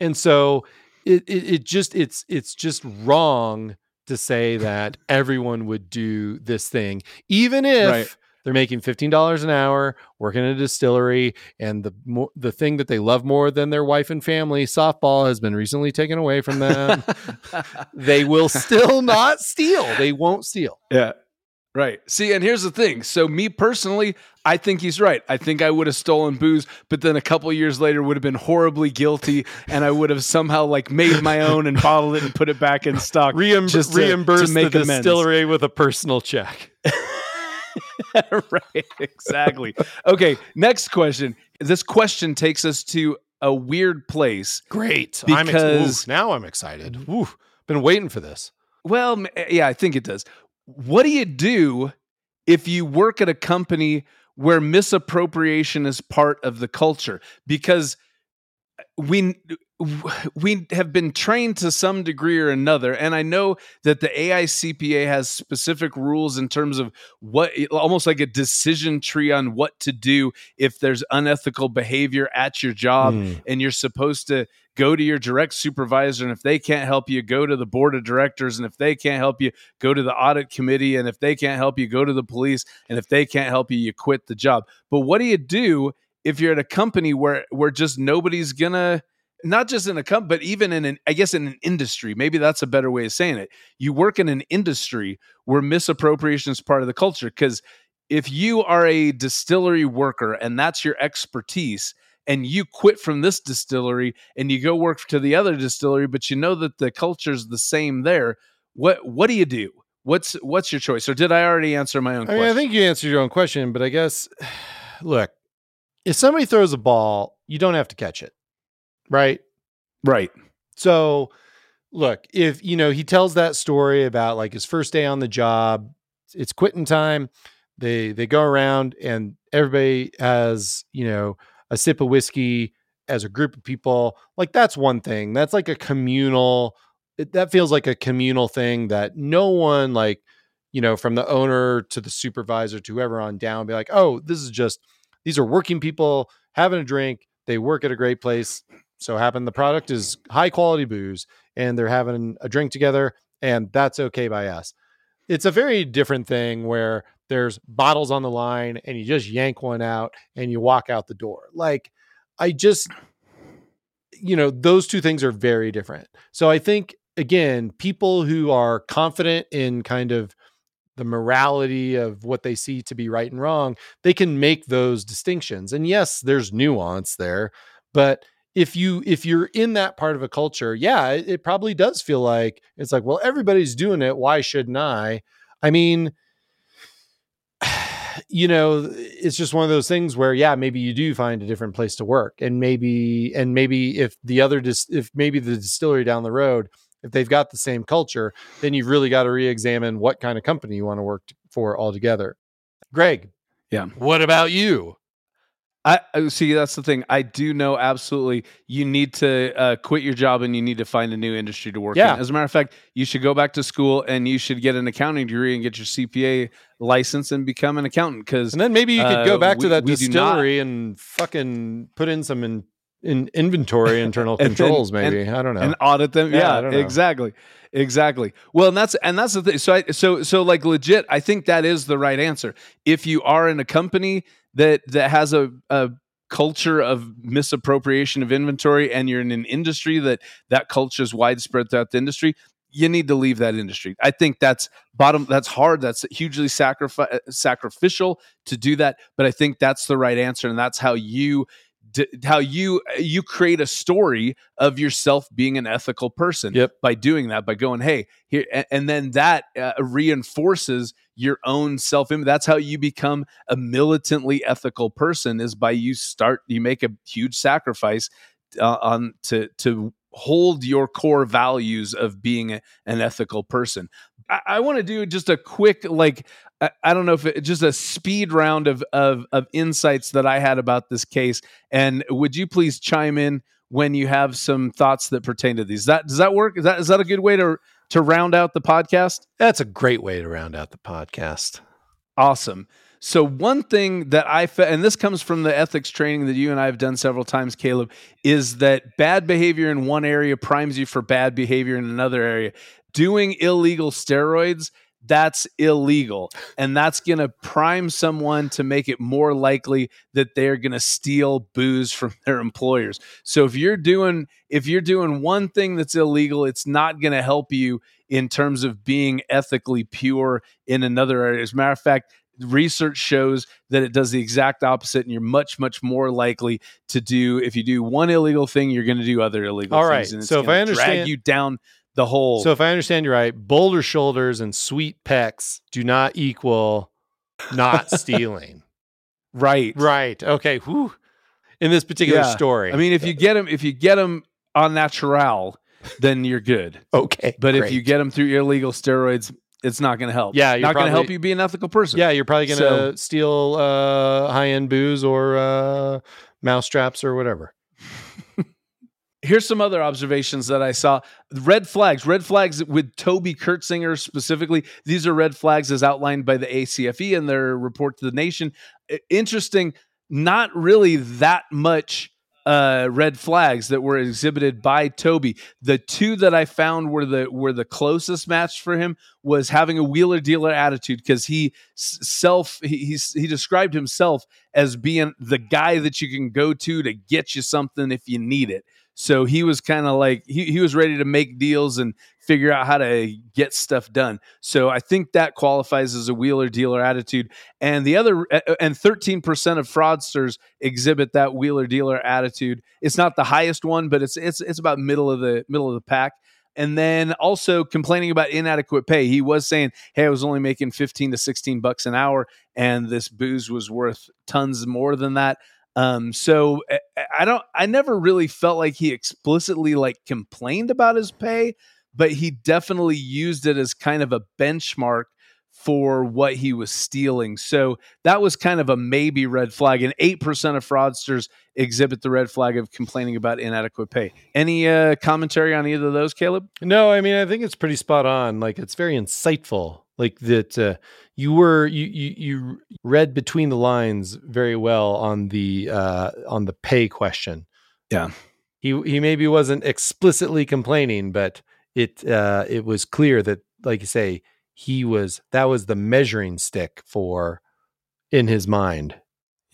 And so it, it, it just it's it's just wrong to say that everyone would do this thing, even if right they're making $15 an hour working at a distillery and the mo- the thing that they love more than their wife and family softball has been recently taken away from them they will still not steal they won't steal yeah Right. See, and here's the thing. So, me personally, I think he's right. I think I would have stolen booze, but then a couple years later would have been horribly guilty, and I would have somehow like made my own and bottled it and put it back in stock. Reimb- just to, reimburse to make the distillery with a personal check. right, exactly. Okay, next question. This question takes us to a weird place. Great. Because ex- now I'm excited. Ooh, been waiting for this. Well, eh, yeah, I think it does. What do you do if you work at a company where misappropriation is part of the culture? Because eh, we we have been trained to some degree or another and i know that the aicpa has specific rules in terms of what almost like a decision tree on what to do if there's unethical behavior at your job mm. and you're supposed to go to your direct supervisor and if they can't help you go to the board of directors and if they can't help you go to the audit committee and if they can't help you go to the police and if they can't help you you quit the job but what do you do if you're at a company where where just nobody's gonna not just in a company, but even in an, I guess in an industry. Maybe that's a better way of saying it. You work in an industry where misappropriation is part of the culture. Because if you are a distillery worker and that's your expertise, and you quit from this distillery and you go work to the other distillery, but you know that the culture is the same there, what what do you do? What's what's your choice? Or did I already answer my own I question? mean, I think you answered your own question, but I guess, look, if somebody throws a ball, you don't have to catch it, right? right. So, look, if you know, he tells that story about like his first day on the job, it's quitting time. They they go around and everybody has you know a sip of whiskey as a group of people. Like that's one thing. That's like a communal. It, that feels like a communal thing that no one like you know from the owner to the supervisor to whoever on down be like, oh, this is just these are working people having a drink. They work at a great place. So happen the product is high quality booze and they're having a drink together and that's okay by us. It's a very different thing where there's bottles on the line and you just yank one out and you walk out the door. Like I just you know, those two things are very different. So I think again, people who are confident in kind of the morality of what they see to be right and wrong, they can make those distinctions. And yes, there's nuance there, but if you if you're in that part of a culture, yeah, it, it probably does feel like it's like, well, everybody's doing it, why shouldn't I? I mean, you know, it's just one of those things where, yeah, maybe you do find a different place to work, and maybe, and maybe if the other, dis- if maybe the distillery down the road, if they've got the same culture, then you've really got to re-examine what kind of company you want to work for altogether. Greg, Yeah. what about you? I see. That's the thing. I do know absolutely. You need to uh, quit your job and you need to find a new industry to work Yeah. in. As a matter of fact, you should go back to school and you should get an accounting degree and get your CPA license and become an accountant. Because And then maybe you could Uh, go back to that we not- distillery and fucking put in some in, in inventory internal And then- controls. Maybe I don't know. and audit them. Yeah, Yeah, I don't know. exactly, exactly. Well, and that's and that's the thing. So, I, so, so, like, legit, I think that is the right answer. If you are in a company that that has a a culture of misappropriation of inventory, and you're in an industry that that culture is widespread throughout the industry. You need to leave that industry. I think that's bottom. That's hard. That's hugely sacrifi- sacrificial to do that. But I think that's the right answer, and that's how you how you you create a story of yourself being an ethical person Yep. by doing that by going hey here and, and then that uh, reinforces your own self image that's how you become a militantly ethical person is by you start you make a huge sacrifice uh, on to to hold your core values of being a, an ethical person i, I want to do just a quick like I, I don't know if it, just a speed round of, of of insights that I had about this case. And would you please chime in when you have some thoughts that pertain to these? That does that work? Is that is that a good way to to round out the podcast? That's a great way to round out the podcast. Awesome. So one thing that I fe- and this comes from the ethics training that you and I have done several times, Caleb, is that bad behavior in one area primes you for bad behavior in another area. Doing illegal steroids that's illegal. And that's going to prime someone to make it more likely that they're going to steal booze from their employers. So if you're doing if you're doing one thing that's illegal it's not going to help you in terms of being ethically pure in another area. As a matter of fact research shows that it does the exact opposite and you're much much more likely to do if you do one illegal thing you're going to do other illegal All things right, and it's so if I understand- drag you down the whole So if I understand you right, boulder shoulders and sweet pecs do not equal not stealing. right right. Okay. Whew. In this particular Yeah. story. I mean, if you get them, if you get them on natural, then you're good. okay. But if you get them through illegal steroids, it's not going to help. Yeah, you're not going to help you be an ethical person. yeah, you're probably gonna So- steal uh, high end booze or uh, mouse traps or whatever. Here's some other observations that I saw. Red flags, red flags with Toby Curtsinger specifically. These are red flags as outlined by the ACFE in their report to the nation. Interesting, not really that much uh, red flags that were exhibited by Toby. The two that I found were the were the closest match for him was having a wheeler dealer attitude because he self he he described himself as being the guy that you can go to to get you something if you need it. So he was kind of like he, he was ready to make deals and figure out how to get stuff done. So I think that qualifies as a wheeler dealer attitude. And the other and 13% of fraudsters exhibit that wheeler dealer attitude. It's not the highest one, but it's it's it's about middle of the middle of the pack and then also complaining about inadequate pay. He was saying, "Hey, I was only making 15 to 16 bucks an hour and this booze was worth tons more than that." Um, so eh, eh, I don't I never really felt like he explicitly like complained about his pay, but he definitely used it as kind of a benchmark for what he was stealing. So that was kind of a maybe red flag. And 8% of fraudsters exhibit the red flag of complaining about inadequate pay. Any uh, commentary on either of those, Caleb? No, I mean, I think it's pretty spot on. Like, it's very insightful. Like that, uh, you were you, you you read between the lines very well on the uh, on the pay question. Yeah, he he maybe wasn't explicitly complaining, but it uh, it was clear that, like you say, he was that was the measuring stick for in his mind.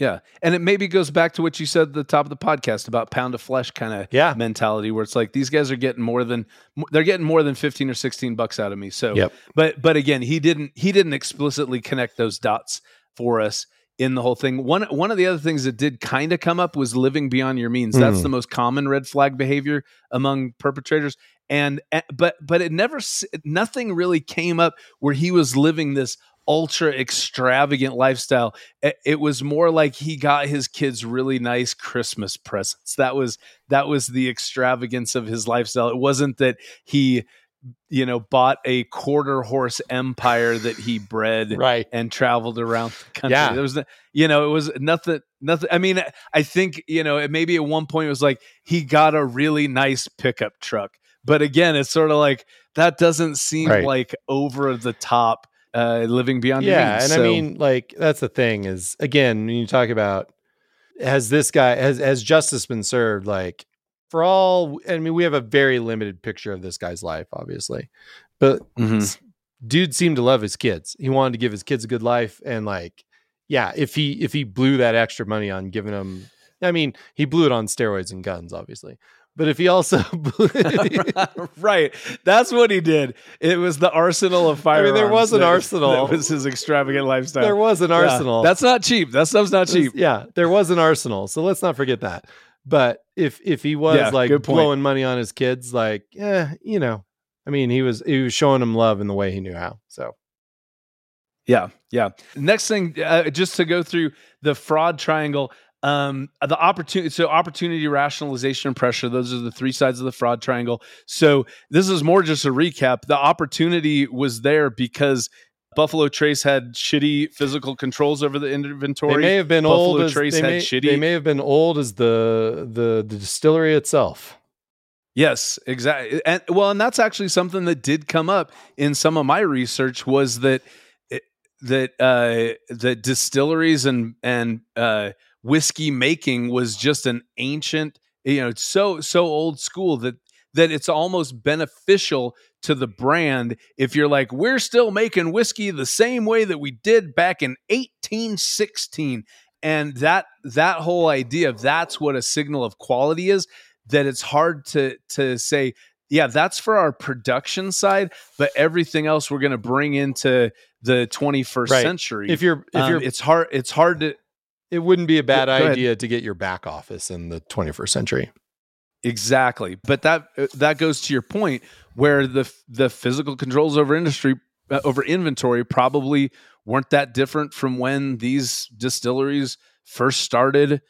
Yeah. And it maybe goes back to what you said at the top of the podcast about pound of flesh kind of yeah. mentality where it's like these guys are getting more than they're getting more than 15 or 16 bucks out of me. So yep. but but again, he didn't he didn't explicitly connect those dots for us in the whole thing. One one of the other things that did kind of come up was living beyond your means. That's mm. the most common red flag behavior among perpetrators and eh, but but it never nothing really came up where he was living this ultra extravagant lifestyle. It, was more like he got his kids really nice christmas presents. That was that was the extravagance of his lifestyle. It wasn't that he you know bought a quarter horse empire that he bred right. and traveled around the country. Yeah. there was you know it was nothing nothing i mean i think you know maybe at one point it was like he got a really nice pickup truck. But again, it's sort of like that doesn't seem right. like over the top uh, living beyond yeah, means, and so. I mean, like that's the thing is again when you talk about has this guy has has justice been served? Like for all, I mean, we have a very limited picture of this guy's life, obviously, but mm-hmm. dude seemed to love his kids. He wanted to give his kids a good life, and like, yeah, if he if he blew that extra money on giving them, I mean, he blew it on steroids and guns, obviously, but if he also right. That's what he did. It was the arsenal of firearms I mean, there was an that, arsenal. that was his extravagant lifestyle. There was an arsenal. Yeah, that's not cheap. That stuff's not cheap. yeah there was an arsenal so let's not forget that. But if if he was yeah, like blowing money on his kids like yeah you know i mean he was he was showing them love in the way he knew how so. Yeah yeah. Next thing uh, just to go through the fraud triangle um the opportunity so opportunity rationalization and pressure those are the three sides of the fraud triangle so this is more just a recap the opportunity was there because Buffalo Trace had shitty physical controls over the inventory. They may have been Buffalo old. As, Trace they, had may, shitty. they may have been old as the the, the distillery itself. Yes, exactly. And well, and that's actually something that did come up in some of my research was that that uh, that distilleries and and uh, whiskey making was just an ancient you know it's so so old school that that it's almost beneficial to the brand if you're like we're still making whiskey the same way that we did back in 1816 and that that whole idea of that's what a signal of quality is that it's hard to to say yeah that's for our production side but everything else we're going to bring into the 21st right. century if you're if you're um, it's hard it's hard to it wouldn't be a bad idea to get your back office in the 21st century. Exactly. But that uh, that goes to your point where the the physical controls over industry uh, over inventory probably weren't that different from when these distilleries first started,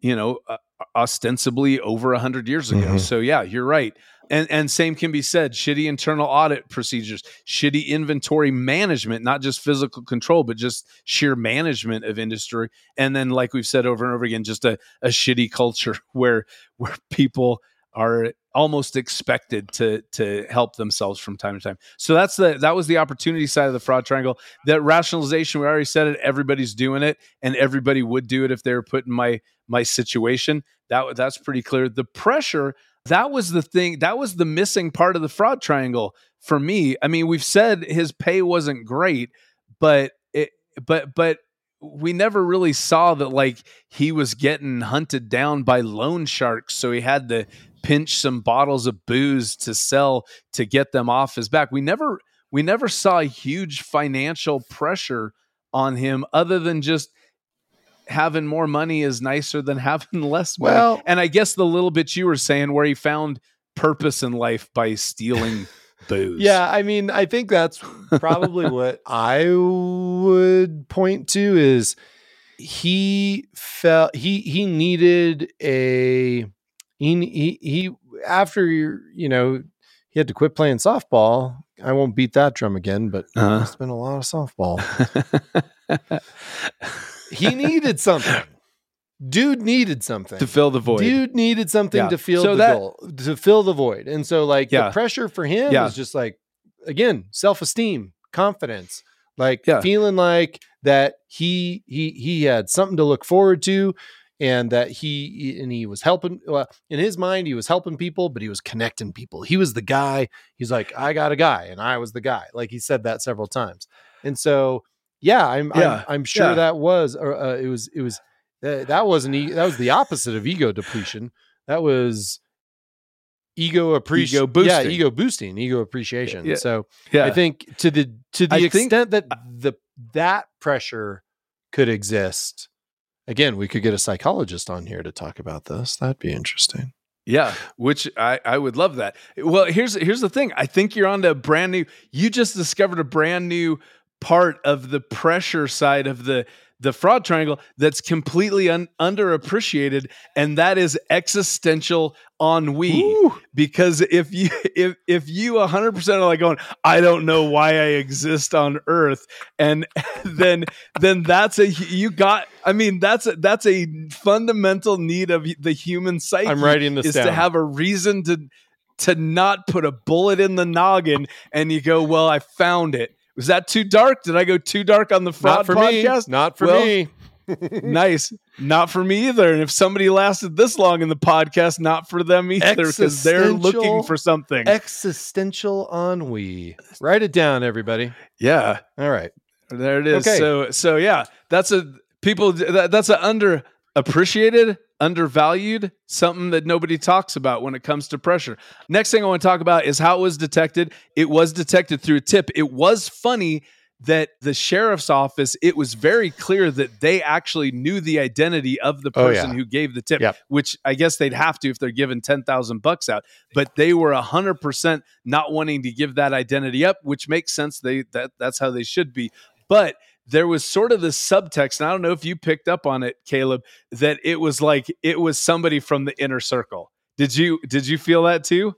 you know, uh, ostensibly over a 100 years ago. Mm-hmm. So yeah, you're right and and same can be said shitty internal audit procedures shitty inventory management not just physical control but just sheer management of industry and then like we've said over and over again just a, a shitty culture where where people are almost expected to to help themselves from time to time. So that's the that was the opportunity side of the fraud triangle. That rationalization, we already said it. Everybody's doing it, and everybody would do it if they were put in my my situation. That that's pretty clear. The pressure that was the thing that was the missing part of the fraud triangle for me i mean we've said his pay wasn't great but it but but we never really saw that like he was getting hunted down by loan sharks so he had to pinch some bottles of booze to sell to get them off his back. We never we never saw huge financial pressure on him other than just having more money is nicer than having less money. Well- and I guess the little bit you were saying where he found purpose in life by stealing booze. Yeah, I mean, I think that's probably what I would point to is he felt he he needed a he he, he after you know he had to quit playing softball. I won't beat that drum again, but Uh-huh. it's been a lot of softball. He needed something. Dude needed something to fill the void. Dude needed something Yeah. to fill So the that- goal, to fill the void. And so like Yeah. the pressure for him Yeah. was just like again, self-esteem, confidence, like Yeah. feeling like that he he he had something to look forward to and that he and he was helping well, in his mind he was helping people but he was connecting people. He was the guy. He's like I got a guy and I was the guy. Like he said that several times. And so yeah, I'm Yeah. I'm, I'm sure Yeah. that was or uh, it was it was uh, that wasn't e- that was the opposite of ego depletion. That was ego appreciation. Ego boosting. Yeah, ego boosting, ego appreciation. Yeah. So yeah. I think to the to the I extent that the that pressure could exist. Again, we could get a psychologist on here to talk about this. That'd be interesting. Yeah, which I, I would love that. Well, here's here's the thing. I think you're on to a brand new. You just discovered a brand new part of the pressure side of the the fraud triangle that's completely un, underappreciated, and that is existential ennui. Because if you if if you 100 percent are like going, I don't know why I exist on Earth, and then then that's a you got. I mean, that's a, that's a fundamental need of the human psyche I'm writing this is down. to have a reason to to not put a bullet in the noggin and you go well i found it was that too dark did i go too dark on the fraud Not for podcast me. Not for Well, me. nice not for me either and if somebody lasted this long in the podcast not for them either because they're looking for something Existential ennui. Write it down, everybody. yeah All right. there it is Okay. so so yeah that's a people that, that's an under appreciated undervalued something that nobody talks about when it comes to pressure. Next thing i want to talk about is how it was detected. It was detected through a tip. It was funny that the sheriff's office it was very clear that they actually knew the identity of the Oh, person yeah. who gave the tip Yep. which i guess they'd have to if they're giving 10,000 bucks out but they were 100% not wanting to give that identity up which makes sense. They that that's how they should be. But there was sort of this subtext and i don't know if you picked up on it caleb that it was like it was somebody from the inner circle did you did you feel that too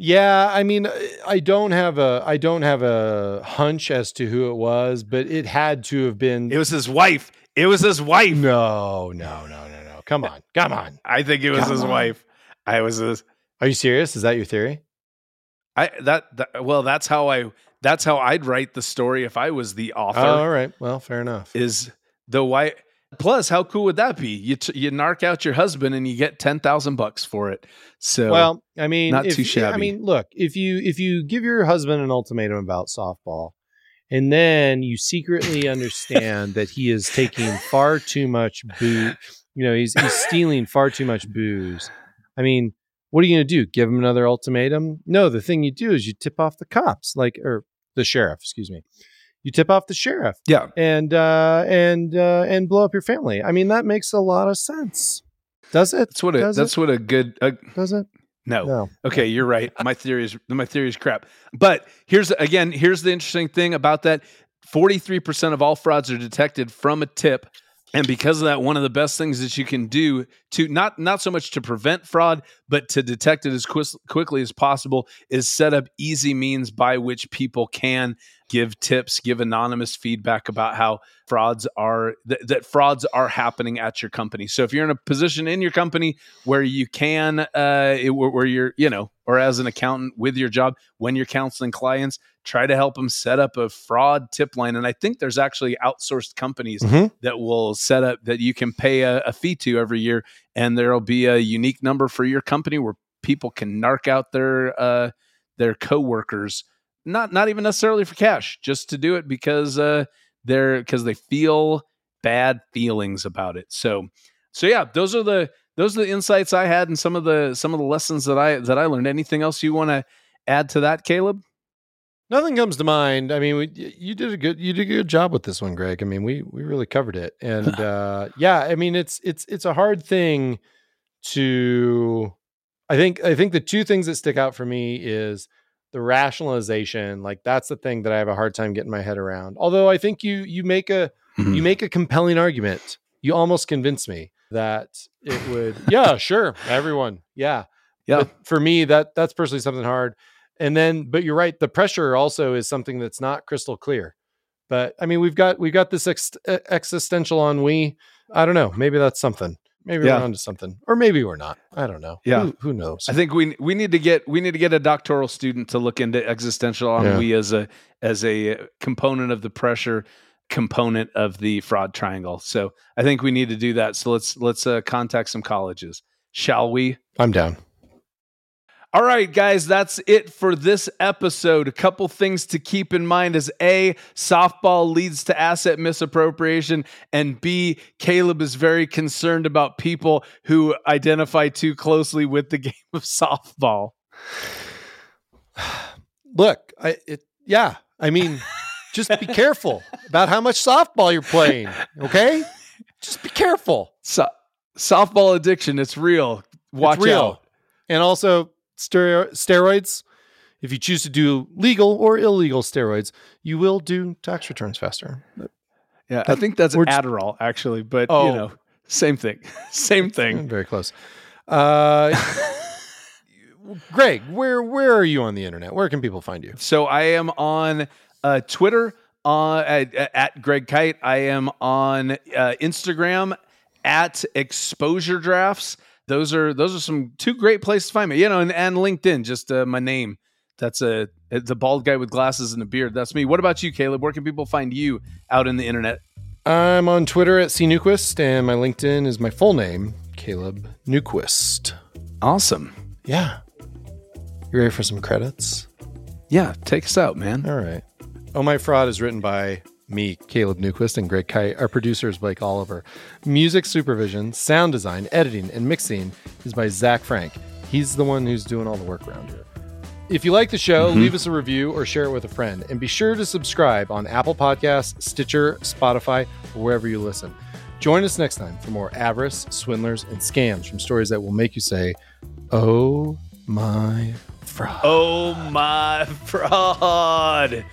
Yeah, I mean, uh, I don't have a I don't have a hunch as to who it was, but it had to have been. it was his wife it was his wife no, no, no, no, no. Come on, come on. i think it was Come his on. wife i was his Are you serious? Is that your theory? i that, that well that's how i that's how i'd write the story if i was the author Oh, all right. Well, fair enough. is the wife plus how cool would that be you t- you narc out your husband and you get 10,000 bucks for it so Well, I mean, Not if- too shabby. I mean, look, if you if you give your husband an ultimatum about softball, and then you secretly understand that he is taking far too much booze, you know, he's he's stealing far too much booze. I mean, what are you going to do? Give him another ultimatum? No, the thing you do is you tip off the cops, like or the sheriff, excuse me. You tip off the sheriff yeah and uh and uh and blow up your family. I mean, that makes a lot of sense. Does it? that's what it Does that's what a good uh, Does it? no No. Okay, you're right. My theory is my theory is crap. But here's again, here's the interesting thing about that. 43% of all frauds are detected from a tip. And because of that, one of the best things that you can do to not not so much to prevent fraud, but to detect it as quickly as possible is set up easy means by which people can give tips, give anonymous feedback about how frauds are th- that frauds are happening at your company. So if you're in a position in your company where you can uh it- where, you're, you know, or as an accountant with your job when you're counseling clients, try to help them set up a fraud tip line and I think there's actually outsourced companies Mhm. that will set up that you can pay a, a fee to every year and there'll be a unique number for your company where people can narc out their uh their coworkers not not even necessarily for cash just to do it because uh they're because they feel bad feelings about it so so yeah those are the those are the insights I had and some of the some of the lessons that I that I learned. Anything else you want to add to that, Caleb? Nothing comes to mind. I mean, we, you did a good you did a good job with this one, Greg. I mean, we we really covered it, and uh, yeah, I mean, it's it's it's a hard thing to. I think I think the two things that stick out for me is the rationalization. Like that's the thing that I have a hard time getting my head around. Although I think you you make a Mm-hmm. you make a compelling argument. You almost convince me that it would. yeah, sure, everyone. Yeah, Yeah. But for me, that that's personally something hard. And then, but you're right. The pressure also is something that's not crystal clear. But I mean, we've got we've got this ex- existential ennui. I don't know. Maybe that's something. Maybe Yeah. we're onto something, or maybe we're not. I don't know. Yeah. who, who knows? I think we we need to get we need to get a doctoral student to look into existential ennui as a as a uh, component of the pressure component of the fraud triangle. So I think we need to do that. So let's let's uh, contact some colleges, shall we? I'm down. All right, guys, that's it for this episode. A couple things to keep in mind is A, softball leads to asset misappropriation, and B, Caleb is very concerned about people who identify too closely with the game of softball. Look, I it yeah. I mean, just be careful about how much softball you're playing. Okay, just be careful. So, softball addiction, it's real. Watch it's real. out. And also stero- steroids. If you choose to do legal or illegal steroids, you will do tax returns faster. Yeah, I think that's Adderall, actually, but Oh. you know, same thing. same thing. Very close. Uh, Greg, where where are you on the internet? Where can people find you? So I am on uh, Twitter uh, at, at Greg Kyte. I am on uh, Instagram at Exposure Drafts. Those are those are some two great places to find me. You know, and, and LinkedIn, just uh, my name. That's a the bald guy with glasses and a beard. That's me. What about you, Caleb? Where can people find you out in the internet? I'm on Twitter at C Newquist, and my LinkedIn is my full name, Caleb Newquist. Awesome. Yeah. You ready for some credits? Yeah, take us out, man. All right. Oh My Fraud is written by me, Caleb Newquist, and Greg Kyte. Our producer is Blake Oliver. Music supervision, sound design, editing, and mixing is by Zach Frank. He's the one who's doing all the work around here. If you like the show, mm-hmm. leave us a review or share it with a friend. And be sure to subscribe on Apple Podcasts, Stitcher, Spotify, or wherever you listen. Join us next time for more avarice, swindlers, and scams from stories that will make you say, Oh my fraud. Oh my fraud.